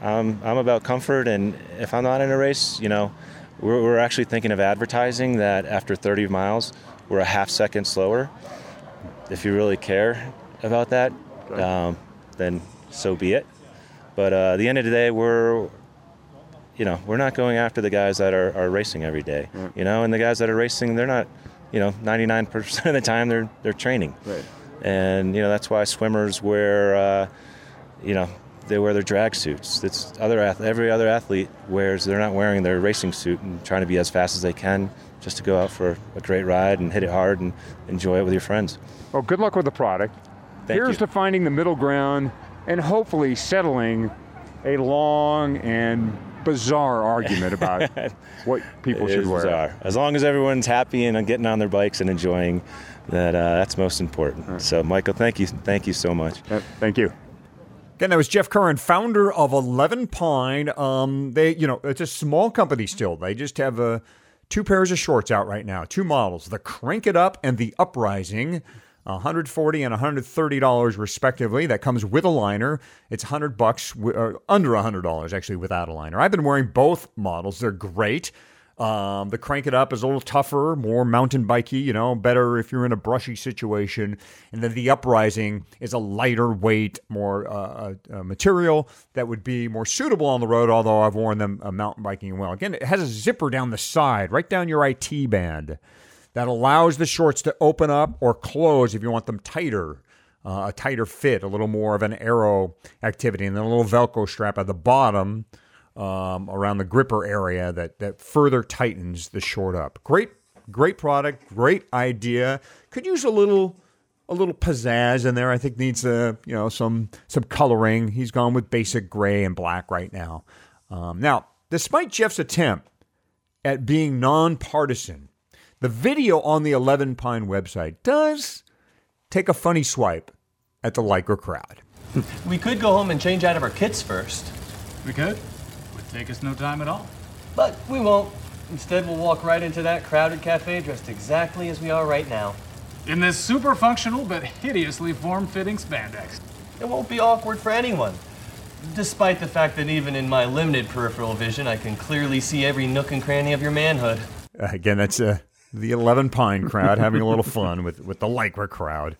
I'm I'm about comfort, and if I'm not in a race, you know, we're, we're actually thinking of advertising that after 30 miles, we're a half second slower. If you really care about that, um, then so be it. But uh, at the end of the day, we're you know we're not going after the guys that are, are racing every day. Right. You know, and the guys that are racing, they're not. You know, 99% of the time they're they're training. Right. And you know that's why swimmers wear. Uh, you know, they wear their drag suits. It's other every other athlete wears. They're not wearing their racing suit and trying to be as fast as they can just to go out for a great ride and hit it hard and enjoy it with your friends. Well, good luck with the product. Thank Here's you. to finding the middle ground and hopefully settling a long and bizarre argument about what people it should wear. Bizarre. As long as everyone's happy and getting on their bikes and enjoying that, uh, that's most important. Right. So, Michael, thank you, thank you so much. Thank you. Again, that was Jeff Curran, founder of Eleven Pine. Um, they, you know, it's a small company still. They just have uh, two pairs of shorts out right now, two models: the Crank It Up and the Uprising. 140 and 130 dollars respectively. That comes with a liner. It's 100 bucks, uh, under 100 dollars actually without a liner. I've been wearing both models. They're great. Um, the crank it up is a little tougher, more mountain bikey, you know, better if you're in a brushy situation. And then the uprising is a lighter weight, more uh, uh, material that would be more suitable on the road. Although I've worn them uh, mountain biking well. Again, it has a zipper down the side, right down your IT band, that allows the shorts to open up or close if you want them tighter. Uh, a tighter fit, a little more of an arrow activity, and then a little Velcro strap at the bottom um, around the gripper area that that further tightens the short up. Great, great product, great idea. Could use a little a little pizzazz in there. I think needs a you know some some coloring. He's gone with basic gray and black right now. Um, now, despite Jeff's attempt at being nonpartisan, the video on the Eleven Pine website does take a funny swipe at the Lycra crowd. we could go home and change out of our kits first. We could. Would take us no time at all. But we won't. Instead, we'll walk right into that crowded cafe dressed exactly as we are right now. In this super functional but hideously form fitting spandex. It won't be awkward for anyone. Despite the fact that even in my limited peripheral vision, I can clearly see every nook and cranny of your manhood. Again, that's uh, the Eleven Pine crowd having a little fun with, with the Lycra crowd.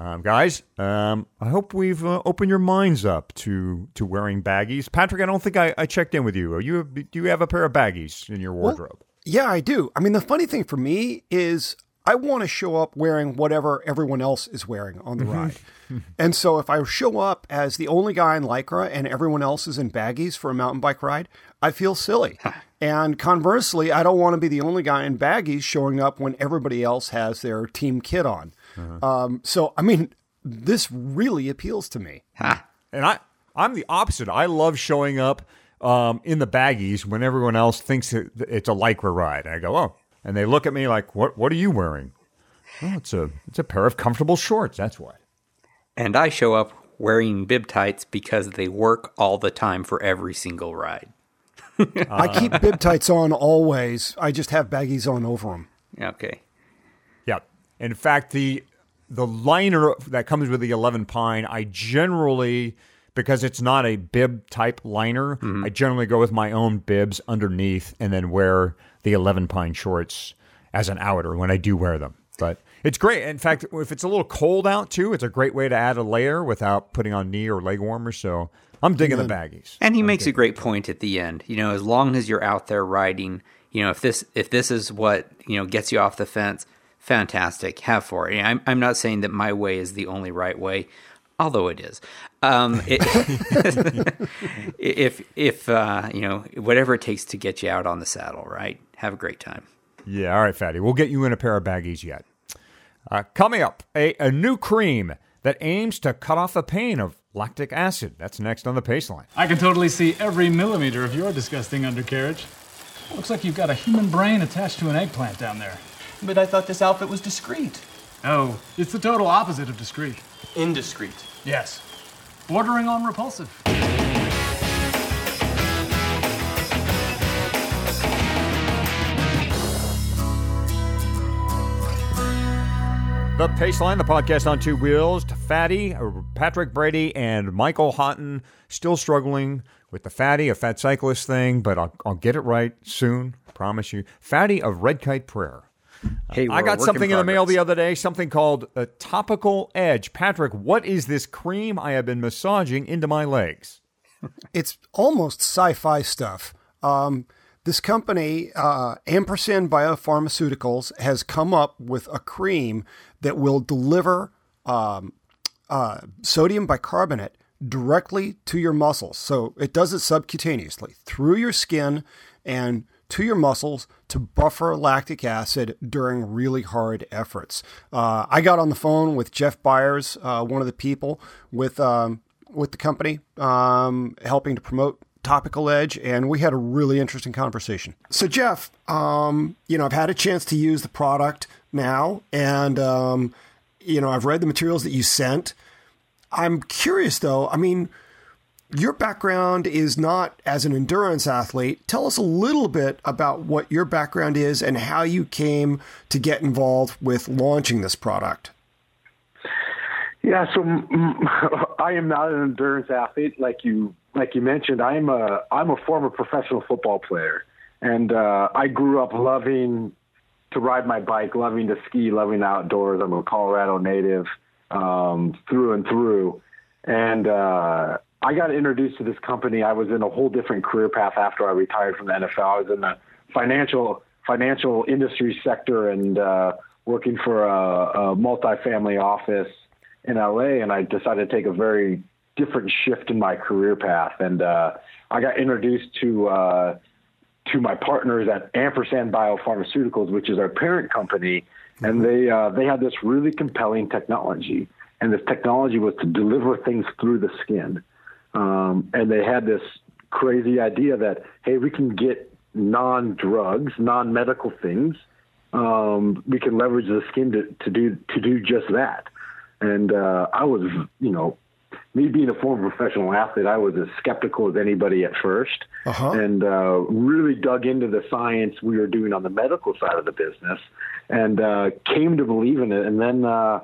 Um, guys, um, I hope we've uh, opened your minds up to to wearing baggies. Patrick, I don't think I, I checked in with you. Are you do you have a pair of baggies in your wardrobe? Well, yeah, I do. I mean, the funny thing for me is I want to show up wearing whatever everyone else is wearing on the Mm-hmm. ride. and so if I show up as the only guy in Lycra and everyone else is in baggies for a mountain bike ride, I feel silly. and conversely, I don't want to be the only guy in baggies showing up when everybody else has their team kit on. Um, so, I mean, this really appeals to me. And I I'm the opposite. I love showing up um, in the baggies when everyone else thinks it, it's a Lycra ride. I go, oh, and they look at me like, what What are you wearing? Oh, it's a it's a pair of comfortable shorts. That's why. And I show up wearing bib tights because they work all the time for every single ride. I keep bib tights on always. I just have baggies on over them. Okay. Yeah. In fact, the the liner that comes with the 11 pine, I generally because it's not a bib type liner, mm-hmm. I generally go with my own bibs underneath and then wear the 11 pine shorts as an outer when I do wear them. But it's great. In fact, if it's a little cold out too, it's a great way to add a layer without putting on knee or leg warmers. So I'm digging the baggies. And he makes a great point at the end. You know, as long as you're out there riding, you know, if this if this is what you know gets you off the fence, fantastic. Have for it. I'm I'm not saying that my way is the only right way, although it is. Um, it, if if uh, you know whatever it takes to get you out on the saddle, right? Have a great time. Yeah, all right, Fatty. We'll get you in a pair of baggies yet. Uh, coming up, a, a new cream that aims to cut off the pain of lactic acid. That's next on the Paceline. I can totally see every millimeter of your disgusting undercarriage. Looks like you've got a human brain attached to an eggplant down there. But I thought this outfit was discreet. Oh, it's the total opposite of discreet. Indiscreet. Yes. Bordering on repulsive. The Paceline, the podcast on two wheels. Fatty, uh, Patrick Brady, and Michael Hotten still struggling with the Fatty, a fat cyclist thing, but I'll, I'll get it right soon. Promise you. Fatty of Red Kite Prayer. Hey, I got something in in the mail the other day, something called a topical edge. Patrick, what is this cream I have been massaging into my legs? It's almost sci-fi stuff. Um, this company, uh, Ampersand Biopharmaceuticals, has come up with a cream that will deliver um, uh, sodium bicarbonate directly to your muscles. So it does it subcutaneously through your skin and to your muscles to buffer lactic acid during really hard efforts. Uh, I got on the phone with Jeff Byers, uh, one of the people with um, with the company, um, helping to promote Topical Edge, and we had a really interesting conversation. So, Jeff, um, you know, I've had a chance to use the product now, and um, you know, I've read the materials that you sent. I'm curious, though. I mean, your background is not as an endurance athlete. Tell us a little bit about what your background is and how you came to get involved with launching this product. Yeah, so I am not an endurance athlete like you like you mentioned. I'm a I'm a former professional football player, And uh, I grew up loving to ride my bike, loving to ski, loving the outdoors. I'm a Colorado native um, through and through. And uh, I got introduced to this company. I was in a whole different career path after I retired from the NFL. I was in the financial financial industry sector and uh, working for a, a multifamily office in LA. And I decided to take a very different shift in my career path. And uh, I got introduced to uh, to my partners at Ampersand Biopharmaceuticals, which is our parent company, and they uh, they had this really compelling technology, and this technology was to deliver things through the skin, um, and they had this crazy idea that hey, we can get non-drugs, non-medical things, um, we can leverage the skin to, to do to do just that, and uh, I was you know me being a former professional athlete, I was as skeptical as anybody at 1st uh-huh. and uh, really dug into the science we were doing on the medical side of the business, and uh, came to believe in it. And then, uh,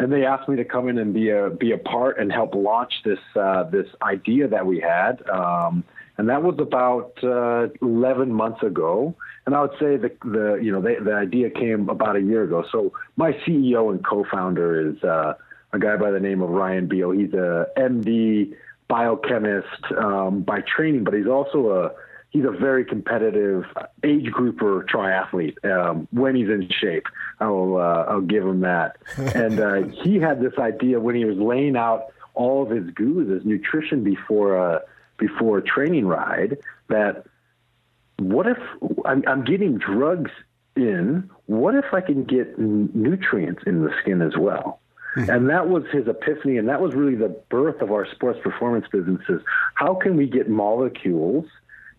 and they asked me to come in and be a be a part and help launch this uh, this idea that we had. Um, and that was about uh, 11 months ago. And I would say the the you know the, the idea came about a year ago. So my CEO and co-founder is. Uh, a guy by the name of Ryan Beal. He's a MD biochemist um, by training, but he's also a he's a very competitive age grouper triathlete um, when he's in shape. I'll uh, I'll give him that. and uh, he had this idea when he was laying out all of his goos, his nutrition before a before a training ride. That what if I'm, I'm getting drugs in? What if I can get n- nutrients in the skin as well? And that was his epiphany, and that was really the birth of our sports performance businesses. How can we get molecules?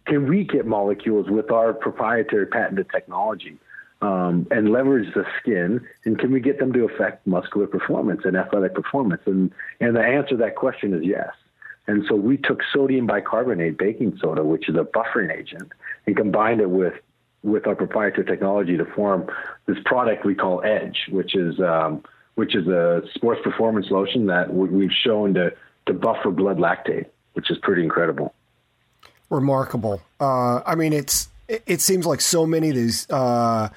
Can we get molecules with our proprietary patented technology um, and leverage the skin? And can we get them to affect muscular performance and athletic performance? And and the answer to that question is yes. And so we took sodium bicarbonate, baking soda, which is a buffering agent, and combined it with with our proprietary technology to form this product we call Edge, which is um, which is a sports performance lotion that we've shown to, to buffer blood lactate, which is pretty incredible. Remarkable. Uh, I mean, it's it seems like so many of these uh,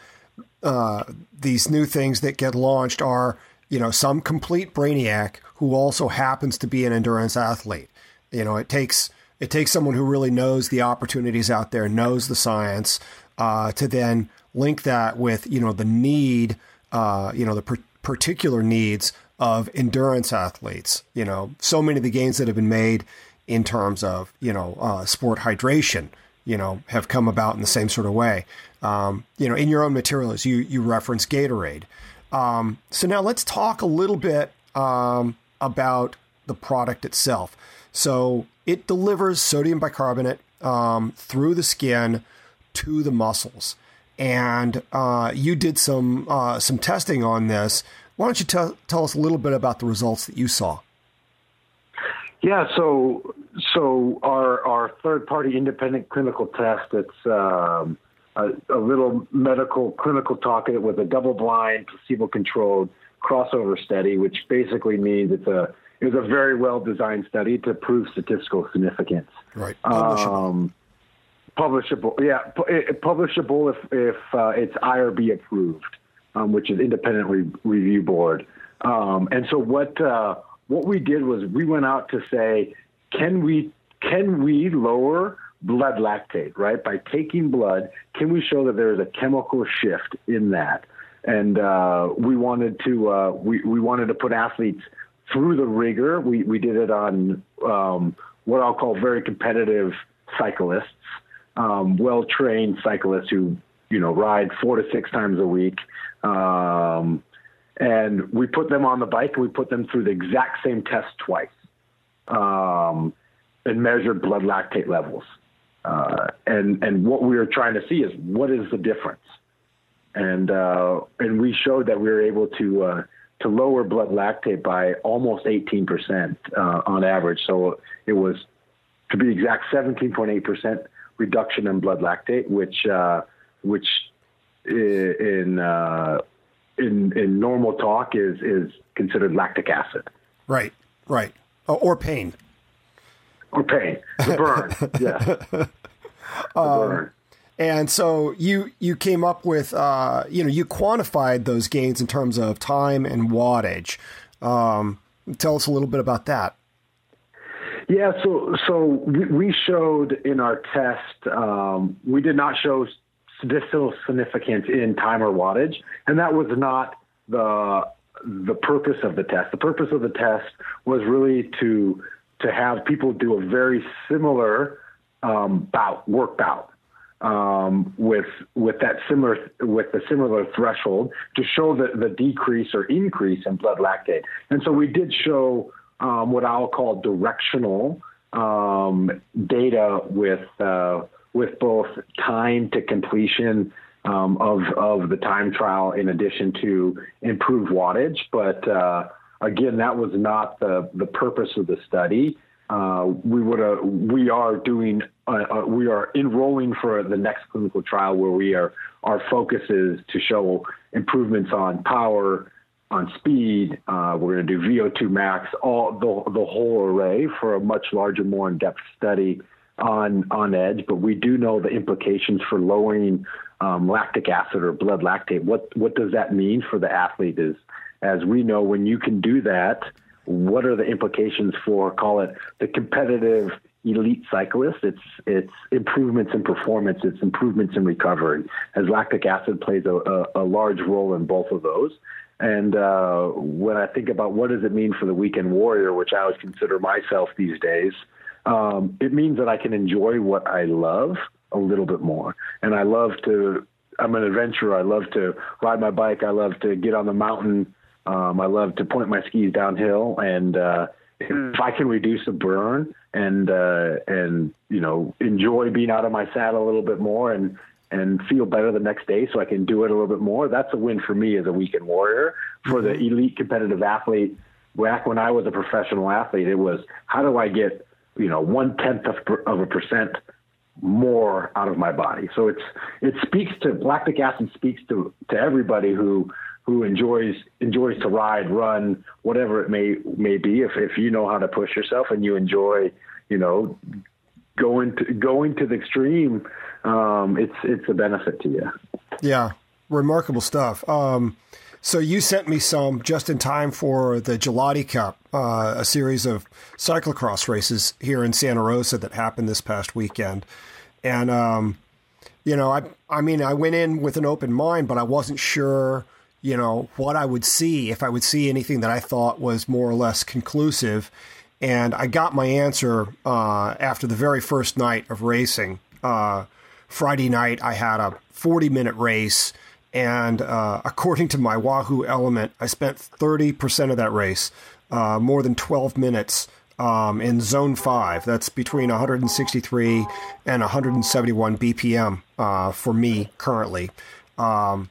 uh, these new things that get launched are you know some complete brainiac who also happens to be an endurance athlete. You know, it takes it takes someone who really knows the opportunities out there, knows the science, uh, to then link that with you know the need, uh, you know the per- particular needs of endurance athletes. You know, so many of the gains that have been made in terms of you know uh, sport hydration, you know, have come about in the same sort of way. Um, you know, in your own materials, you you reference Gatorade. Um, so now let's talk a little bit um, about the product itself. So it delivers sodium bicarbonate um, through the skin to the muscles and uh, you did some uh, some testing on this. Why don't you tell tell us a little bit about the results that you saw? Yeah, so so our our third party independent clinical test. It's um, a, a, little medical clinical talk with a double blind placebo controlled crossover study, which basically means it's a it was a very well designed study to prove statistical significance. Right. Um, Publishable, yeah, publishable if if uh, it's IRB approved, um, which is independent re- review board. Um, and so what uh, what we did was we went out to say, can we can we lower blood lactate right by taking blood? Can we show that there is a chemical shift in that? And uh, we wanted to uh, we we wanted to put athletes through the rigor. We we did it on um, what I'll call very competitive cyclists um, well trained cyclists who you know ride four to six times a week. Um, and we put them on the bike and we put them through the exact same test twice um, and measured blood lactate levels. Uh, and and what we were trying to see is what is the difference, and uh, and we showed that we were able to uh, to lower blood lactate by almost 18 percent uh, on average. So it was, to be exact, 17.8 percent reduction in blood lactate, which uh, which in in in normal talk is is considered lactic acid. Right, right, or pain. Or pain, the burn, yes, the um, burn. And so you you came up with uh, you know you quantified those gains in terms of time and wattage. Um, tell us a little bit about that. Yeah, so so we, we showed in our test um, we did not show statistical significance in time or wattage, and that was not the the purpose of the test. The purpose of the test was really to to have people do a very similar um, bout work bout um, with with that similar with the similar threshold to show the, the decrease or increase in blood lactate. And so we did show um, what I'll call directional um, data with uh, with both time to completion um, of of the time trial in addition to improved wattage. But uh, again, that was not the the purpose of the study. Uh, we would uh, we are doing uh, uh, we are enrolling for the next clinical trial where we are our focus is to show improvements on power, on speed. Uh, we're going to do VO2 max, all the the whole array for a much larger, more in depth study on on edge. But we do know the implications for lowering um, lactic acid or blood lactate. What what does that mean for the athlete? Is as we know, when you can do that, what are the implications for call it the competitive elite cyclist? It's it's improvements in performance, it's improvements in recovery. As lactic acid plays a, a, a large role in both of those. And uh, when I think about what does it mean for the weekend warrior, which I would consider myself these days, um, it means that I can enjoy what I love a little bit more. And I love to, I'm an adventurer. I love to ride my bike. I love to get on the mountain. Um, I love to point my skis downhill. And uh, if I can reduce the burn and, uh, and, you know, enjoy being out of my saddle a little bit more and, and feel better the next day so I can do it a little bit more, that's a win for me as a weekend warrior. For the elite competitive athlete, back when I was a professional athlete, it was how do I get you know one tenth of, of a percent more out of my body. So it's it speaks to lactic acid speaks to to everybody who who enjoys enjoys to ride, run, whatever it may may be. If if you know how to push yourself and you enjoy, you know, going to going to the extreme, um, it's it's a benefit to you. Yeah, remarkable stuff. Um, so you sent me some just in time for the Gelati Cup, uh, a series of cyclocross races here in Santa Rosa that happened this past weekend. And um, you know, I I mean, I went in with an open mind, but I wasn't sure, you know, what I would see if I would see anything that I thought was more or less conclusive. And I got my answer uh, after the very first night of racing. Uh, Friday night, I had a 40 minute race and uh, according to my Wahoo ELEMNT, I spent 30% of that race, uh, more than 12 minutes, um, in zone five. That's between 163 and 171 BPM uh, for me currently. Um,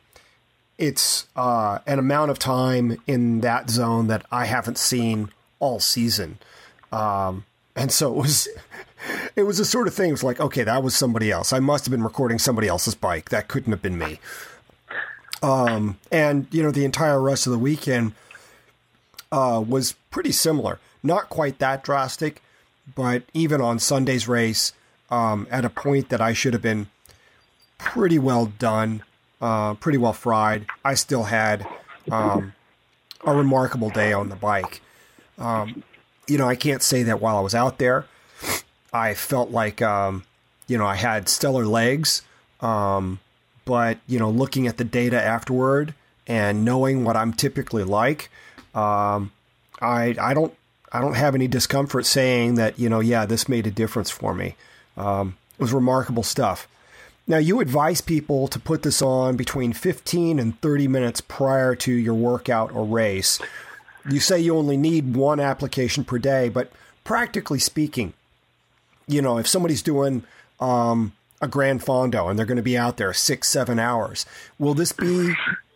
it's uh, an amount of time in that zone that I haven't seen all season. Um, and so it was. It was a sort of thing. It was like, okay, that was somebody else. I must have been recording somebody else's bike. That couldn't have been me. Um, and you know, the entire rest of the weekend uh, was pretty similar. Not quite that drastic, but even on Sunday's race, um, at a point that I should have been pretty well done, uh, pretty well fried, I still had um, a remarkable day on the bike. Um, you know, I can't say that while I was out there, I felt like, um, you know, I had stellar legs. Um, but you know, looking at the data afterward and knowing what I'm typically like, um, I I don't I don't have any discomfort saying that you know, yeah, this made a difference for me. Um, it was remarkable stuff. Now, you advise people to put this on between 15 and 30 minutes prior to your workout or race. You say you only need one application per day, but practically speaking, you know, if somebody's doing um, a Gran Fondo and they're going to be out there six, seven hours. Will this be,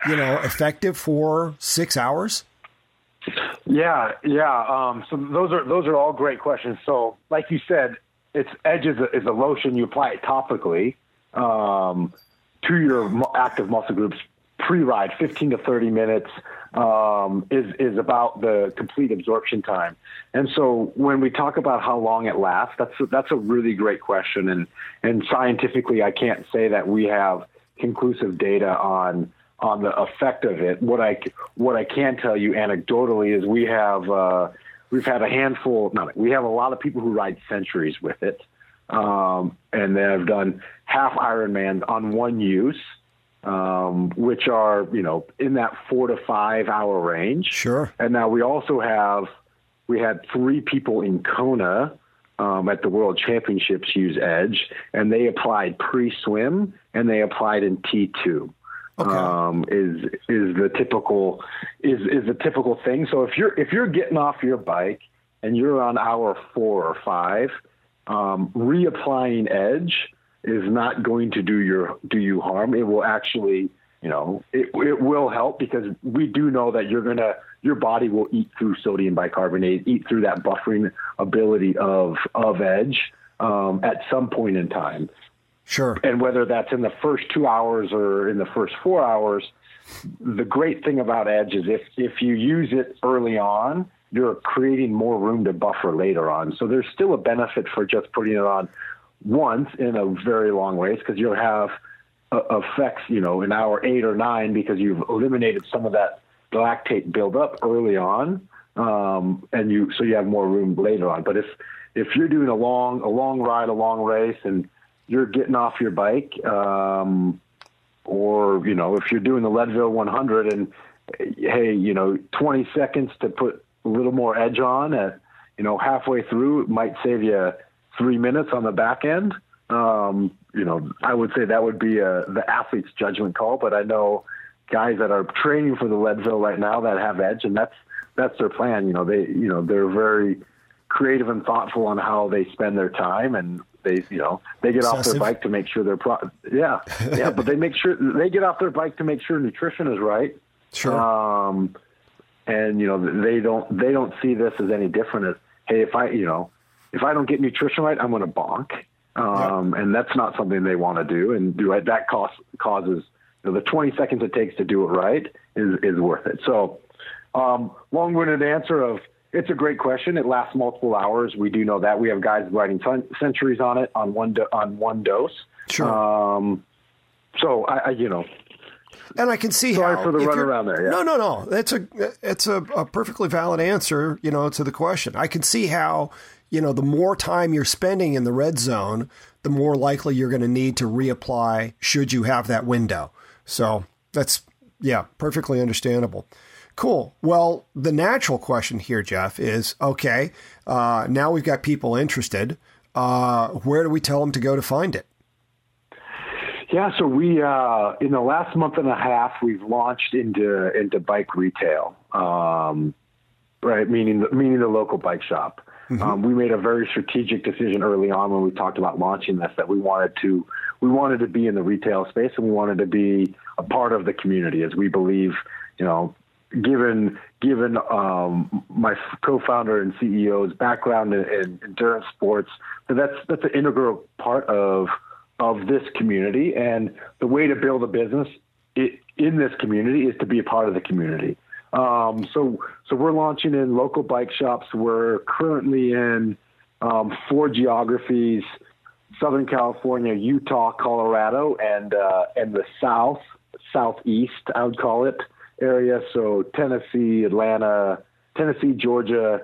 you know, effective for six hours? Yeah, yeah. Um, so those are those are all great questions. So, like you said, it's Edge is a lotion. You apply it topically um, to your active muscle groups pre-ride, 15 to 30 minutes um, is is about the complete absorption time. And so when we talk about how long it lasts, that's a, that's a really great question. And and scientifically, I can't say that we have conclusive data on on the effect of it. What I what I can tell you anecdotally is we have uh, we've had a handful. Not we have a lot of people who ride centuries with it, um, and they have done half Ironman on one use um, which are you know in that four to five hour range. Sure. And now we also have we had three people in Kona um, at the World Championships use Edge, and they applied pre swim and they applied in T two. Okay. Um, is is the typical is is the typical thing. So if you're if you're getting off your bike and you're on hour four or five, um, reapplying Edge is not going to do your do you harm. It will actually, you know, it it will help because we do know that you're gonna your body will eat through sodium bicarbonate, eat through that buffering ability of of edge um, at some point in time. Sure. And whether that's in the first two hours or in the first four hours, the great thing about edge is if if you use it early on, you're creating more room to buffer later on. So there's still a benefit for just putting it on once in a very long race because you'll have uh, effects, you know, in hour eight or nine because you've eliminated some of that lactate buildup early on, um, and you so you have more room later on. But if if you're doing a long a long ride, a long race, and you're getting off your bike, um, or you know, if you're doing the Leadville 100 and hey, you know, 20 seconds to put a little more edge on at you know halfway through it might save you three minutes on the back end, um, you know, I would say that would be a, the athlete's judgment call. But I know guys that are training for the Leadville right now that have edge, and that's that's their plan. You know, they you know they're very creative and thoughtful on how they spend their time, and they you know they get Excessive. off their bike to make sure they're pro- yeah yeah, but they make sure they get off their bike to make sure nutrition is right. Sure. Um, and you know they don't they don't see this as any different as hey if I you know if I don't get nutrition right, I'm going to bonk. Um, And that's not something they want to do. And do it, that cost, causes you know, the 20 seconds it takes to do it right is, is worth it. So, um, long winded answer of it's a great question. It lasts multiple hours. We do know that we have guys writing centuries on it on one do- on one dose. Sure. Um, so I, I, you know, and I can see Sorry how. for the run around there. Yeah. No, no, no. It's a it's a, a, perfectly valid answer. You know, to the question. I can see how you know, the more time you're spending in the red zone, the more likely you're going to need to reapply should you have that window. So that's, yeah, perfectly understandable. Cool. Well, the natural question here, Jeff, is okay, uh, now we've got people interested. Uh, where do we tell them to go to find it? Yeah, so we uh, in the last month and a half we've launched into into bike retail, um, right? Meaning the, meaning the local bike shop. Mm-hmm. Um, we made a very strategic decision early on when we talked about launching this that we wanted to we wanted to be in the retail space and we wanted to be a part of the community as we believe you know given given um, my co-founder and CEO's background in, in endurance sports that that's that's an integral part of of this community and the way to build a business in this community is to be a part of the community um, so, so we're launching in local bike shops. We're currently in um, four geographies: Southern California, Utah, Colorado, and uh, and the South, Southeast. I would call it area. So Tennessee, Atlanta, Tennessee, Georgia,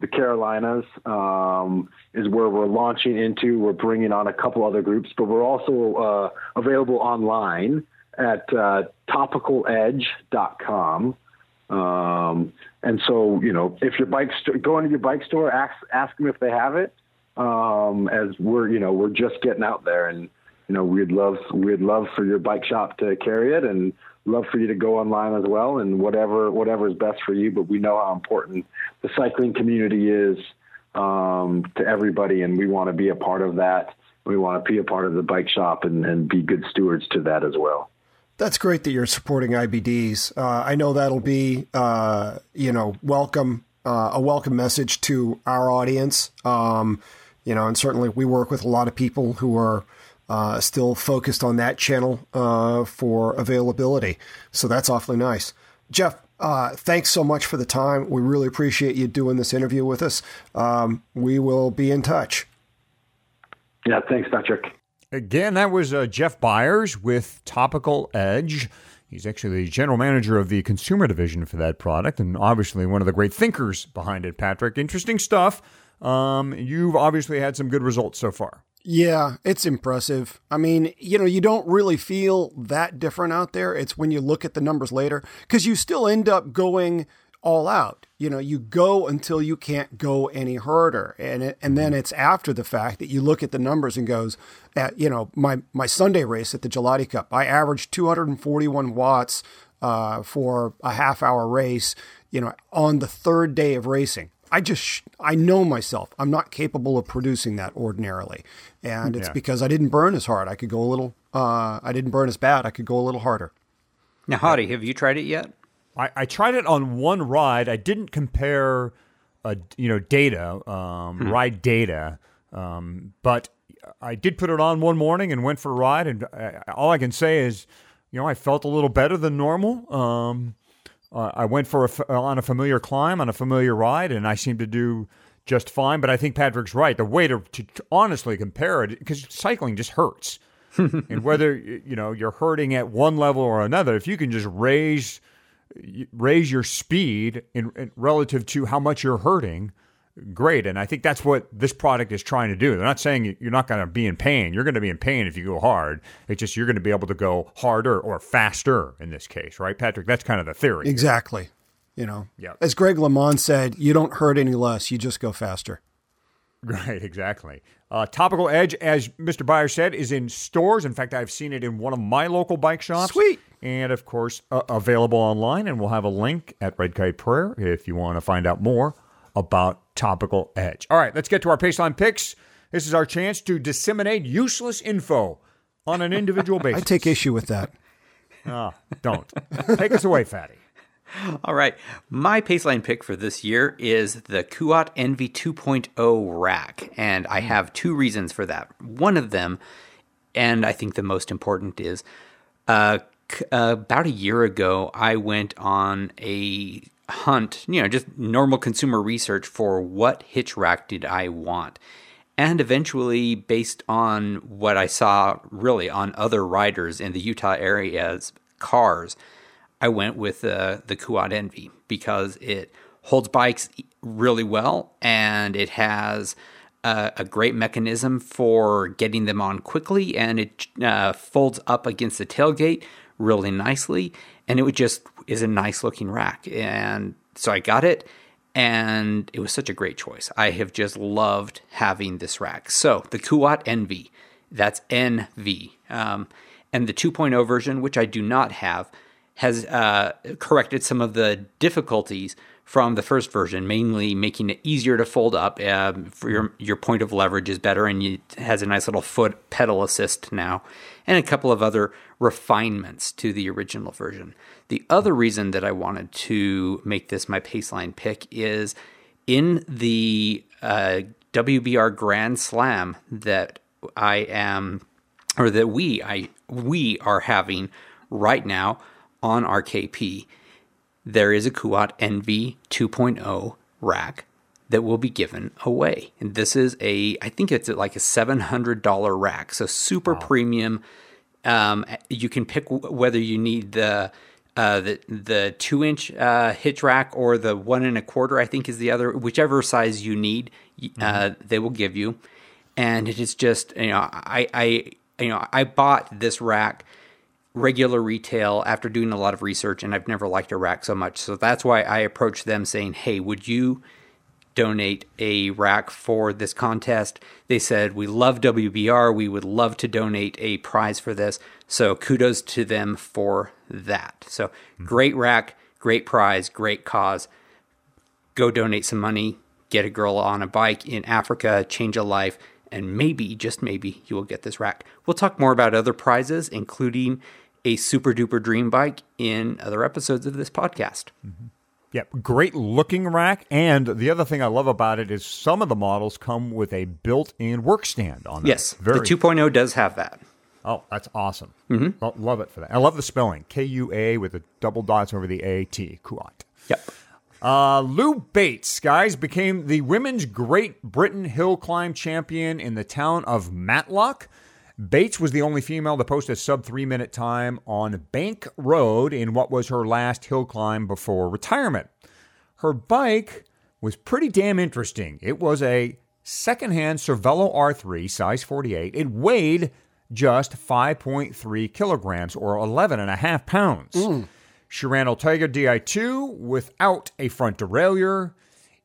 the Carolinas um, is where we're launching into. We're bringing on a couple other groups, but we're also uh, available online at uh, topicaledge.com. Um, and so, you know, if your bike st- go into your bike store, ask ask them if they have it. Um, as we're, you know, we're just getting out there, and you know, we'd love we'd love for your bike shop to carry it, and love for you to go online as well, and whatever whatever is best for you. But we know how important the cycling community is um, to everybody, and we want to be a part of that. We want to be a part of the bike shop and, and be good stewards to that as well. That's great that you're supporting IBDs. Uh, I know that'll be, uh, you know, welcome uh, a welcome message to our audience. Um, you know, and certainly we work with a lot of people who are uh, still focused on that channel uh, for availability. So that's awfully nice. Jeff, uh, thanks so much for the time. We really appreciate you doing this interview with us. Um, we will be in touch. Yeah, thanks, Patrick. Again, that was uh, Jeff Byers with Topical Edge. He's actually the general manager of the consumer division for that product, and obviously one of the great thinkers behind it. Patrick, interesting stuff. Um, you've obviously had some good results so far. Yeah, it's impressive. I mean, you know, you don't really feel that different out there. It's when you look at the numbers later because you still end up going all out. You know, you go until you can't go any harder, and it, and then it's after the fact that you look at the numbers and goes, at you know, my my Sunday race at the Gelati Cup, I averaged 241 watts uh, for a half hour race. You know, on the third day of racing. I just I know myself. I'm not capable of producing that ordinarily, and it's Yeah. because I didn't burn as hard. I could go a little. Uh, I didn't burn as bad. I could go a little harder. Now, Hottie, have you tried it yet? I, I tried it on one ride. I didn't compare, uh, you know, data, um, Hmm. ride data, um, but I did put it on one morning and went for a ride. And uh, all I can say is, you know, I felt a little better than normal. Um, uh, I went for a f- on a familiar climb on a familiar ride, and I seemed to do just fine. But I think Patrick's right. The way to, to, to honestly compare it, because cycling just hurts, and whether you know you're hurting at one level or another, if you can just raise raise your speed in, in relative to how much you're hurting, great. And I think that's what this product is trying to do. They're not saying you're not going to be in pain. You're going to be in pain if you go hard. It's just you're going to be able to go harder or faster in this case, right, Patrick? That's kind of the theory. Exactly. You know, Yeah. as Greg LeMond said, you don't hurt any less. You just go faster. Right, exactly. Uh, Topical Edge, as Mr. Byers said, is in stores. In fact, I've seen it in one of my local bike shops. Sweet. And of course, uh, available online. And we'll have a link at Red Kite Prayer if you want to find out more about Topical Edge. All right, let's get to our Paceline picks. This is our chance to disseminate useless info on an individual basis. I take issue with that. Ah, don't. Take us away, Fatty. All right. My Paceline pick for this year is the Kuat NV 2.0 rack. And I have two reasons for that. One of them, and I think the most important, is uh, c- uh, about a year ago, I went on a hunt, you know, just normal consumer research for what hitch rack did I want. And eventually, based on what I saw really on other riders in the Utah area's cars, I went with uh, the Kuat NV because it holds bikes really well and it has uh, a great mechanism for getting them on quickly and it uh, folds up against the tailgate really nicely and it would just is a nice looking rack and so I got it and it was such a great choice. I have just loved having this rack. So the Kuat NV, that's NV, um, and the 2.0 version, which I do not have, has uh, corrected some of the difficulties from the first version, mainly making it easier to fold up. Um, for your your point of leverage is better, and it has a nice little foot pedal assist now, and a couple of other refinements to the original version. The other reason that I wanted to make this my Paceline pick is in the uh, WBR Grand Slam that I am, or that we I we are having right now on RKP. There is a Kuat NV 2.0 rack that will be given away, and this is a I think it's like a seven hundred dollar rack, so super premium. Um, you can pick whether you need the uh, the the two inch uh, hitch rack or the one and a quarter. I think is the other, whichever size you need, y- uh, they will give you. And it is just you know I I you know I bought this rack regular retail after doing a lot of research, and I've never liked a rack so much. So that's why I approached them saying, "Hey, would you?" Donate a rack for this contest. They said, We love WBR. We would love to donate a prize for this. So kudos to them for that. So hmm. great rack, great prize, great cause. Go donate some money, get a girl on a bike in Africa, change a life, and maybe, just maybe, you will get this rack. We'll talk more about other prizes, including a super duper dream bike, in other episodes of this podcast. Mm-hmm. Yep, great looking rack. And the other thing I love about it is some of the models come with a built in work stand on them. Yes, Very... the 2.0 does have that. Oh, that's awesome. Mm-hmm. Well, love it for that. I love the spelling K U A with the double dots over the A T. Kuat. Yep. Uh, Lou Bates, guys, became the women's Great Britain hill climb champion in the town of Matlock. Bates was the only female to post a sub three minute time on Bank Road in what was her last hill climb before retirement. Her bike was pretty damn interesting. It was a secondhand Cervelo R3, size 48. It weighed just 5.3 kilograms or 11 and a half pounds. Mm. She ran Ultegra Di2 without a front derailleur.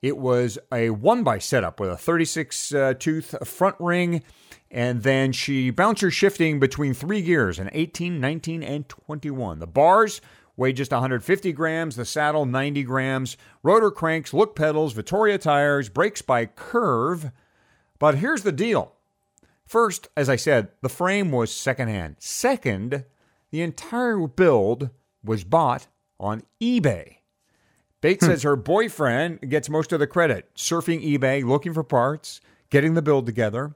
It was a one by setup with a 36 uh, tooth front ring and then she bouncer shifting between three gears in 18, 19, and 21. The bars weigh just 150 grams, the saddle 90 grams, rotor cranks, look pedals, Vittoria tires, brakes by curve. But here's the deal. First, as I said, the frame was secondhand. Second, the entire build was bought on eBay. Bates hmm. says her boyfriend gets most of the credit, surfing eBay, looking for parts, getting the build together.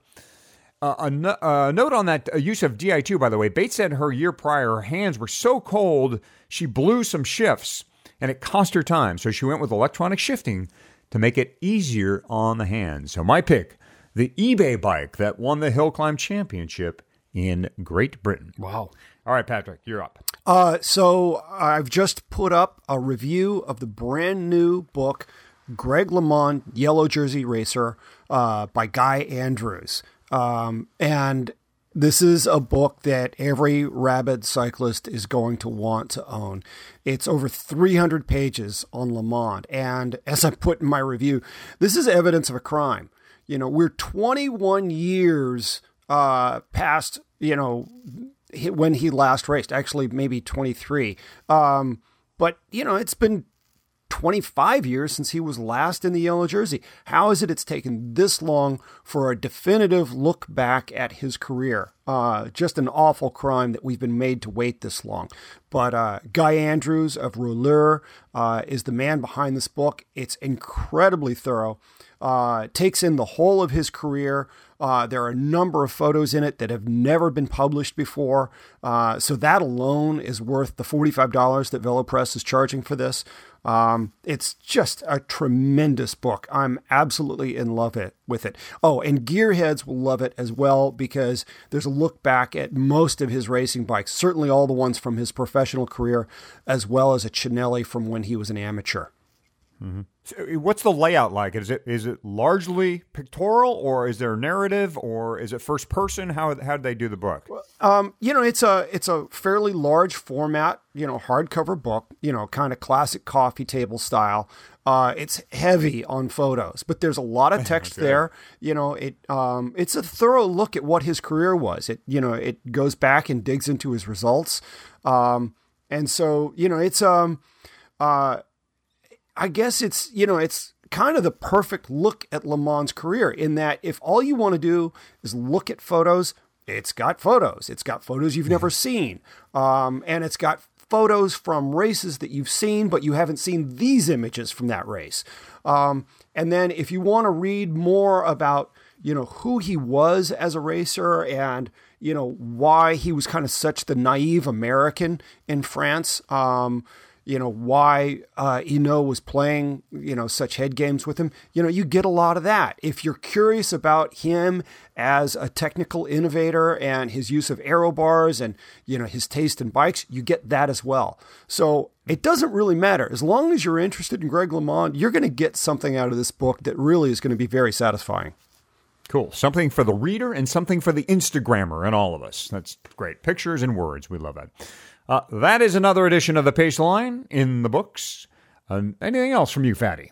Uh, a, no- a, note on that uh, use of Di2, by the way. Bates said her year prior, her hands were so cold, she blew some shifts and it cost her time. So she went with electronic shifting to make it easier on the hands. So my pick, the eBay bike that won the Hill Climb Championship in Great Britain. Wow. All right, Patrick, you're up. Uh, so I've just put up a review of the brand new book, Greg LeMond, Yellow Jersey Racer, uh, by Guy Andrews. Um, and this is a book that every rabid cyclist is going to want to own. It's over 300 pages on LeMond. And as I put in my review, this is evidence of a crime. You know, we're 21 years uh, past, you know, when he last raced, actually, maybe 23. Um, but, you know, it's been 25 years since he was last in the yellow jersey. How is it it's taken this long for a definitive look back at his career? Uh, just an awful crime that we've been made to wait this long. But uh, Guy Andrews of Rouleur uh, is the man behind this book. It's incredibly thorough. Uh, takes in the whole of his career. Uh, there are a number of photos in it that have never been published before. Uh, so that alone is worth the $45 that VeloPress is charging for this. Um, it's just a tremendous book. I'm absolutely in love it, with it. Oh, and gearheads will love it as well because there's a look back at most of his racing bikes, certainly all the ones from his professional career, as well as a Cinelli from when he was an amateur. Mm-hmm. So uh, what's the layout like? Is it is it largely pictorial, or is there narrative, or is it first person? How how do they do the book? Um, you know, it's a it's a fairly large format, you know, hardcover book. You know, kind of classic coffee table style. Uh, it's heavy on photos, but there's a lot of text okay. there. You know, it um, it's a thorough look at what his career was. It you know it goes back and digs into his results, um, and so you know it's um uh I guess it's, you know, it's kind of the perfect look at LeMond's career in that if all you want to do is look at photos, it's got photos. It's got photos you've never seen. Um, and it's got photos from races that you've seen, but you haven't seen these images from that race. Um, and then if you want to read more about, you know, who he was as a racer and, you know, why he was kind of such the naive American in France, um, you know why uh, Hinault was playing you know such head games with him. You know you get a lot of that. If you're curious about him as a technical innovator and his use of aero bars and you know his taste in bikes, you get that as well. So it doesn't really matter as long as you're interested in Greg LeMond. You're going to get something out of this book that really is going to be very satisfying. Cool. Something for the reader and something for the Instagrammer and all of us. That's great. Pictures and words. We love that. Uh, that is another edition of the Pace Line in the books. Uh, anything else from you, Fatty?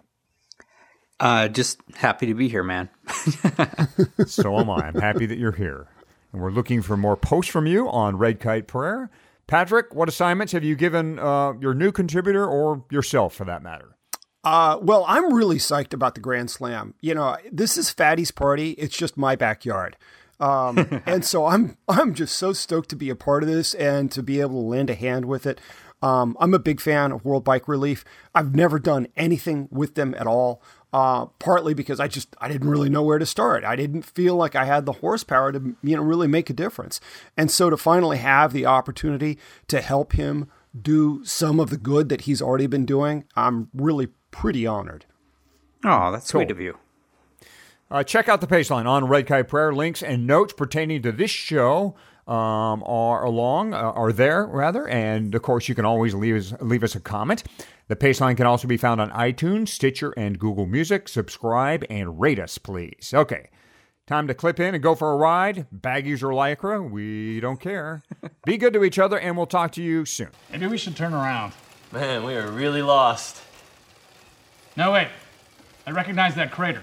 Uh, just happy to be here, man. so am I. I'm happy that you're here. And we're looking for more posts from you on Red Kite Prayer. Patrick, what assignments have you given uh, your new contributor or yourself for that matter? Uh, well, I'm really psyched about the Grand Slam. You know, this is Fatty's party. It's just my backyard. Um, and so I'm I'm just so stoked to be a part of this and to be able to lend a hand with it. Um, I'm a big fan of World Bike Relief. I've never done anything with them at all. Uh, partly because I just I didn't really know where to start. I didn't feel like I had the horsepower to you know really make a difference. And so to finally have the opportunity to help him do some of the good that he's already been doing, I'm really pretty honored. Oh, that's Cool. sweet of you. Uh, check out the Paceline on Red Kite Prayer. Links and notes pertaining to this show um, are along, uh, are there rather, and of course you can always leave us, leave us a comment. The Paceline can also be found on iTunes, Stitcher, and Google Music. Subscribe and rate us, please. Okay, time to clip in and go for a ride. Baggies or lycra, we don't care. be good to each other, and we'll talk to you soon. Maybe we should turn around. Man, we are really lost. No, wait. I recognize that crater.